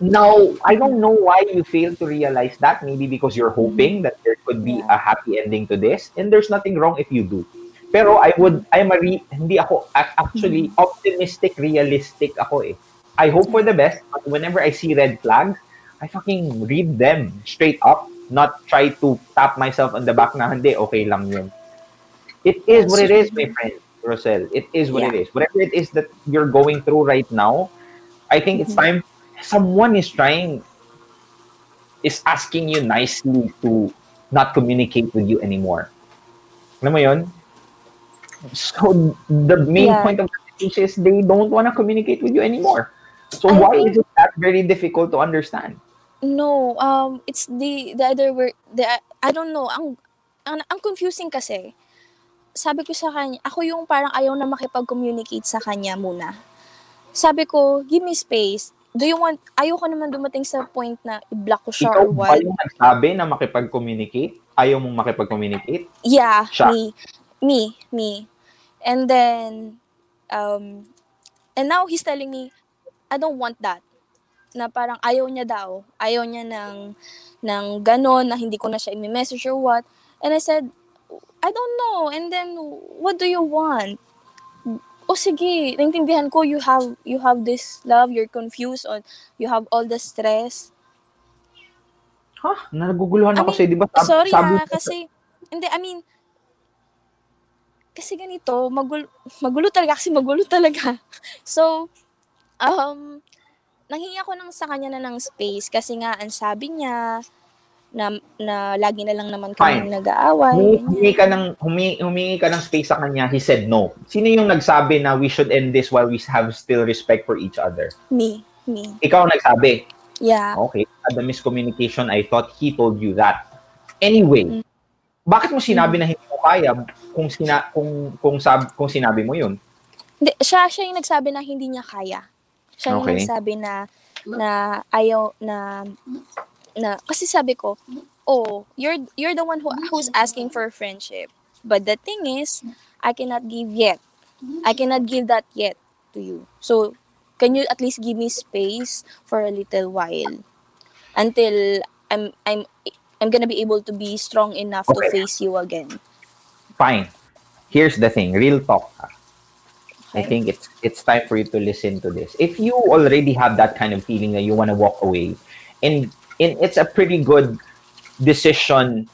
Now, I don't know why you fail to realize that. Maybe because you're hoping that there could be a happy ending to this, and there's nothing wrong if you do. Pero I would, I'm a re, hindi ako, ac- actually, optimistic, realistic ako eh. I hope for the best, but whenever I see red flags, I fucking read them straight up, not try to tap myself on the back na hindi, okay lang yun. It is what it is, my friend, Rosel. It is what it Yeah. is. Whatever it is that you're going through right now, I think it's time someone is trying is asking you nicely to not communicate with you anymore. Alam mo yun? So the main Yeah. point of the speech is they don't want to communicate with you anymore. So I why think- is it that very difficult to understand? No, um, it's the the other word. The I don't know. Ang ang, ang confusing kasi. Sabi ko sa kanya, ako yung parang ayaw na makipag-communicate sa kanya muna. Sabi ko, give me space. Do you want, ayaw ko naman dumating sa point na i-block ko siya Ikaw or ba what. yung nagsabi na makipag-communicate? Ayaw mong makipag-communicate? Yeah, Siya. me. Me, me. And then, um, and now he's telling me, I don't want that. Na parang ayaw niya daw. Ayaw niya ng, ng ganon, na hindi ko na siya i-message or what. And I said, I don't know. And then, what do you want? O sige, naintindihan ko you have you have this love, you're confused on you have all the stress. Ha? Naguguluhan ako I mean, sa'yo, di ba? Sab- sorry sabi ha, kasi, hindi, I mean, kasi ganito, magulo, magulo talaga, kasi magulo talaga. [LAUGHS] So, um, nanghingi ako ng sa kanya na ng space, kasi nga, ang sabi niya, na, na lagi na lang naman kami Fine. nag-aaway. Humingi, ka ng humingi, humingi ka ng space sa kanya, he said no. Sino yung nagsabi na we should end this while we have still respect for each other? Me, me. Ikaw ang nagsabi. Yeah. Okay, at the miscommunication, I thought he told you that. Anyway, bakit mo sinabi na hindi mo kaya kung sina kung kung sab kung sinabi mo yun? Hindi, siya, siya yung nagsabi na hindi niya kaya. Siya yung Okay. nagsabi na, na ayaw, na, na, kasi sabi ko, oh, you're, you're the one who, who's asking for friendship. But the thing is, I cannot give yet. I cannot give that yet to you. So, can you at least give me space for a little while until I'm, I'm, I'm gonna be able to be strong enough to face you again. Fine. Here's the thing, real talk. I think it's it's time for you to listen to this. If you already have that kind of feeling that you want to walk away, and, and it's a pretty good decision,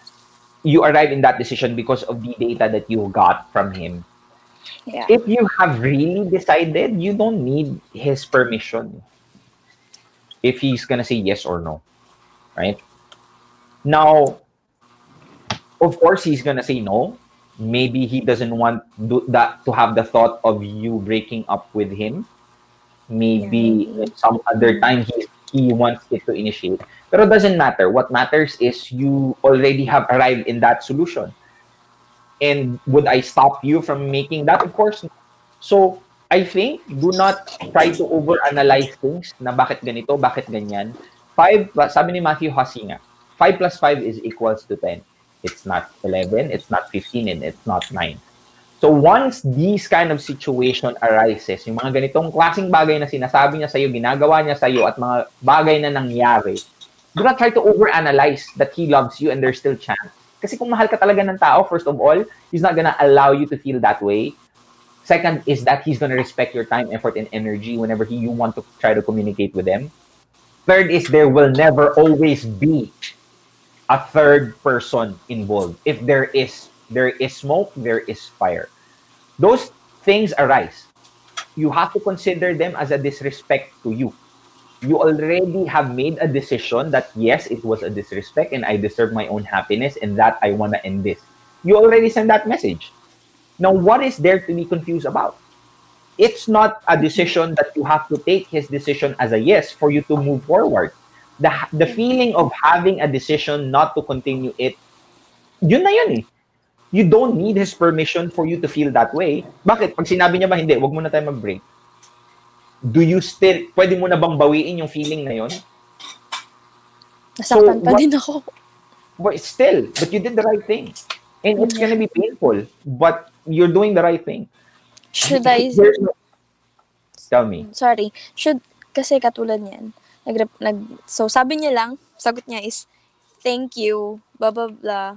you arrive in that decision because of the data that you got from him. Yeah. If you have really decided, you don't need his permission. If he's gonna say yes or no, right? Now, of course, he's gonna say no. Maybe he doesn't want do, that to have the thought of you breaking up with him. Maybe some other time he he wants it to initiate. Pero doesn't matter. What matters is you already have arrived in that solution. And would I stop you from making that? Of course. So I think do not try to overanalyze things na bakit ganito, bakit ganyan. 5, sabi ni Matthew Hussey nga, 5 plus 5 is equals to 10. It's not 11, it's not 15, and it's not 9. So once these kind of situation arises, yung mga ganitong klaseng bagay na sinasabi niya sa'yo, ginagawa niya sa'yo, at mga bagay na nangyari, do not try to overanalyze that he loves you and there's still chance. Kasi kung mahal ka talaga ng tao, first of all, he's not gonna allow you to feel that way. Second is that he's gonna respect your time, effort, and energy whenever he, you want to try to communicate with them. Third is there will never always be a third person involved. If there is, there is smoke, there is fire. Those things arise. You have to consider them as a disrespect to you. You already have made a decision that yes, it was a disrespect and I deserve my own happiness and that I want to end this. You already sent that message. Now, what is there to be confused about? It's not a decision that you have to take his decision as a yes for you to move forward. The, the feeling of having a decision not to continue it, yun na yun eh. You don't need his permission for you to feel that way. Bakit? Pag sinabi niya ba, hindi, wag mo na tayo mag-break. Do you still, pwede mo na bang bawiin yung feeling na yun? Nasaktan pa what- din ako. But still, but you did the right thing. And it's gonna be painful, but you're doing the right thing. Should I, no- Tell me. sorry, should, kasi katulad niyan, nag, nag, so sabi niya lang, sagot niya is, thank you, blah, blah, blah.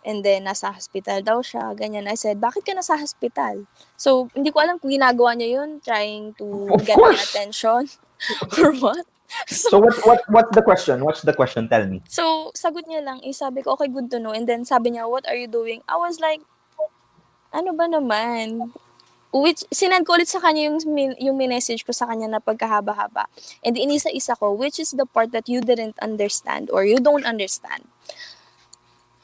And then, nasa hospital daw siya, ganyan. I said, bakit ka nasa hospital? So, hindi ko alam kung ginagawa niya yun, trying to Of get my course. attention, [LAUGHS] or what. So what what what's the question? What's the question? Tell me. So, sagot niya lang, eh, sabi ko, okay, good to know. And then, sabi niya, what are you doing? I was like, ano ba naman? Which, sinend ko ulit sa kanya yung, yung message ko sa kanya na pagkahaba-haba. And inisa-isa ko, which is the part that you didn't understand or you don't understand.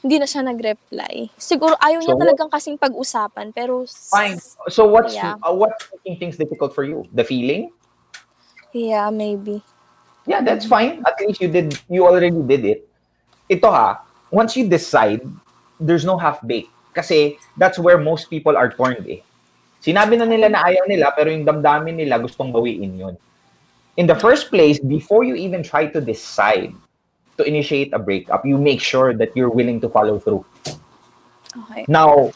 Hindi na siya nag-reply. Siguro, ayaw niya So, talagang kasing pag-usapan, pero... Fine. So what's Yeah. uh, what's making things difficult for you? The feeling? Yeah, maybe. Yeah, that's fine. At least you did you already did it. Ito ha, once you decide, there's no half baked. Kasi that's where most people are torn eh. Sinabi na nila na ayaw nila pero yung damdamin nila gustong bawiin yun. In the first place, before you even try to decide to initiate a breakup, you make sure that you're willing to follow through. Okay. Now,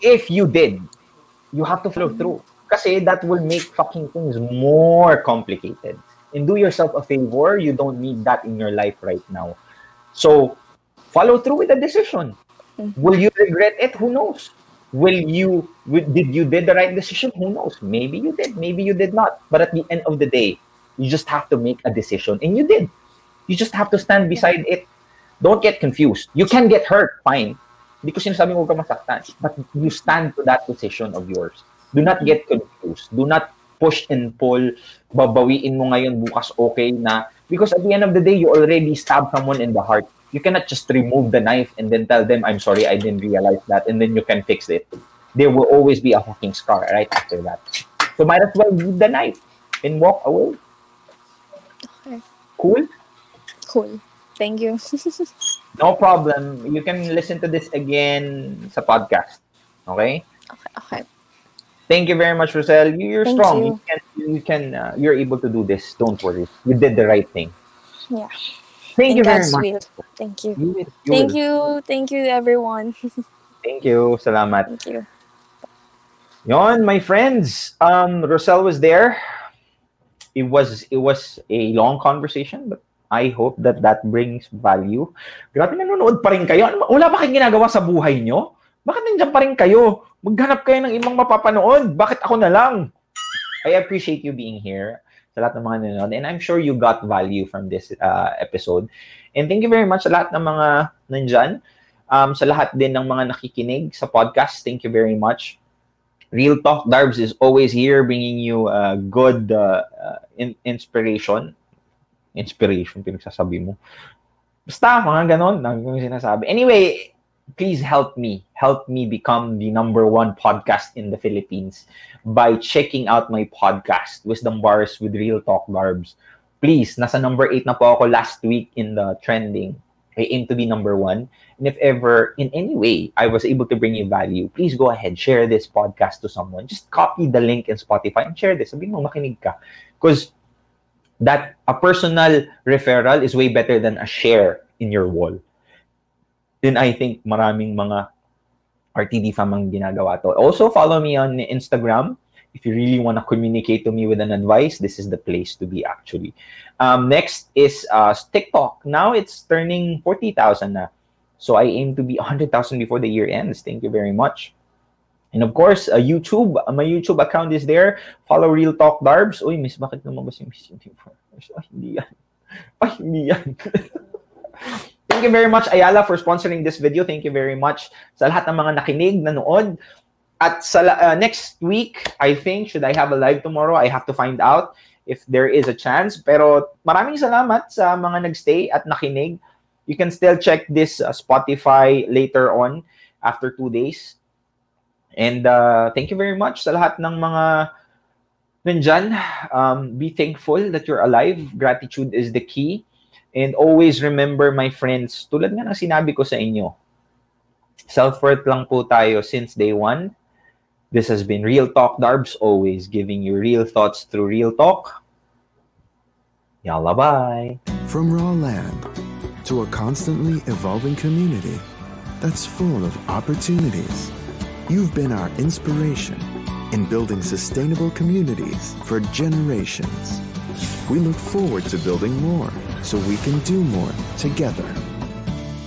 if you did, you have to follow mm-hmm. through. Kasi that will make fucking things more complicated. And do yourself a favor, you don't need that in your life right now. So, follow through with the decision. Mm-hmm. Will you regret it? Who knows? Will you, did you did the right decision? Who knows? Maybe you did, maybe you did not. But at the end of the day, you just have to make a decision. And you did. You just have to stand beside it. Don't get confused. You can get hurt, fine. Ko sinasabing huwag ka masaktan. But you stand to that position of yours. Do not get confused. Do not push and pull. Babawiin mo ngayon, bukas okay na. Because at the end of the day, you already stabbed someone in the heart. You cannot just remove the knife and then tell them, I'm sorry, I didn't realize that, and then you can fix it. There will always be a fucking scar right after that. So might as well leave the knife and walk away. Okay. Cool? Cool. Thank you. [LAUGHS] No problem. You can listen to this again sa podcast. Okay? okay. Thank you very much, Rosel. You- You're Thank strong. you. You can, you can, uh, you're able to do this. Don't worry. You did the right thing. Yeah. Thank you very much. will. Thank you. You will. You Thank will. you. Thank you, everyone. [LAUGHS] Thank you. Salamat. Thank you. Yon, my friends. Um, Rosel was there. It was it was a long conversation, but I hope that that brings value. Grabe, nanonood pa rin kayo. Ano, wala ba kayong ginagawa sa buhay nyo? Bakit nandiyan pa rin kayo? Maghanap kayo ng ibang mapapanood. Bakit ako na lang? I appreciate you being here sa lahat ng mga nanonood. And I'm sure you got value from this uh, episode. And thank you very much sa lahat ng mga nandyan. Um, sa lahat din ng mga nakikinig sa podcast, thank you very much. Real Talk Darbs is always here bringing you uh, good uh, uh, in- inspiration. Inspiration, pinagsasabi mo. Basta, mga ganon, kong sinasabi. Anyway, please help me. Help me become the number one podcast in the Philippines by checking out my podcast, Wisdom Bars with Real Talk Darbs. Please, nasa number 8 na po ako last week in the trending. I aim to be number one. And if ever, in any way, I was able to bring you value, please go ahead, share this podcast to someone. Just copy the link in Spotify and share this. Sabihin mo, makinig ka. Because that a personal referral is way better than a share in your wall. Then I think maraming mga RTD fam ang ginagawa to. Also, follow me on Instagram. If you really want to communicate to me with an advice, this is the place to be actually. Um, next is uh, TikTok. Now it's turning 40,000 na. So I aim to be 100,000 before the year ends. Thank you very much. And of course, uh, YouTube. Uh, my YouTube account is there. Follow Real Talk Darbs. Uy, miss, bakit lumabas yung Miss Universe? Ay, hindi yan. [LAUGHS] Ay, hindi yan. [LAUGHS] Thank you very much, Ayala, for sponsoring this video. Thank you very much sa lahat ng mga nakinig, nanood. At sa uh, next week, I think, should I have a live tomorrow? I have to find out if there is a chance. Pero maraming salamat sa mga nagstay at nakinig. You can still check this uh, Spotify later on after two days. And uh, thank you very much sa lahat ng mga nandyan. Um, be thankful that you're alive. Gratitude is the key. And always remember, my friends, tulad nga ng sinabi ko sa inyo, self-worth lang po tayo since day one. This has been Real Talk Darbs, always giving you real thoughts through real talk. Yalla bye. From raw land to a constantly evolving community that's full of opportunities, you've been our inspiration in building sustainable communities for generations. We look forward to building more so we can do more together.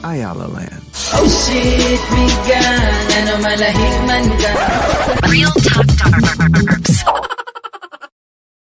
Ayala Land. Oh shit, bigan Ano malahig man ka Real Talk Darbs.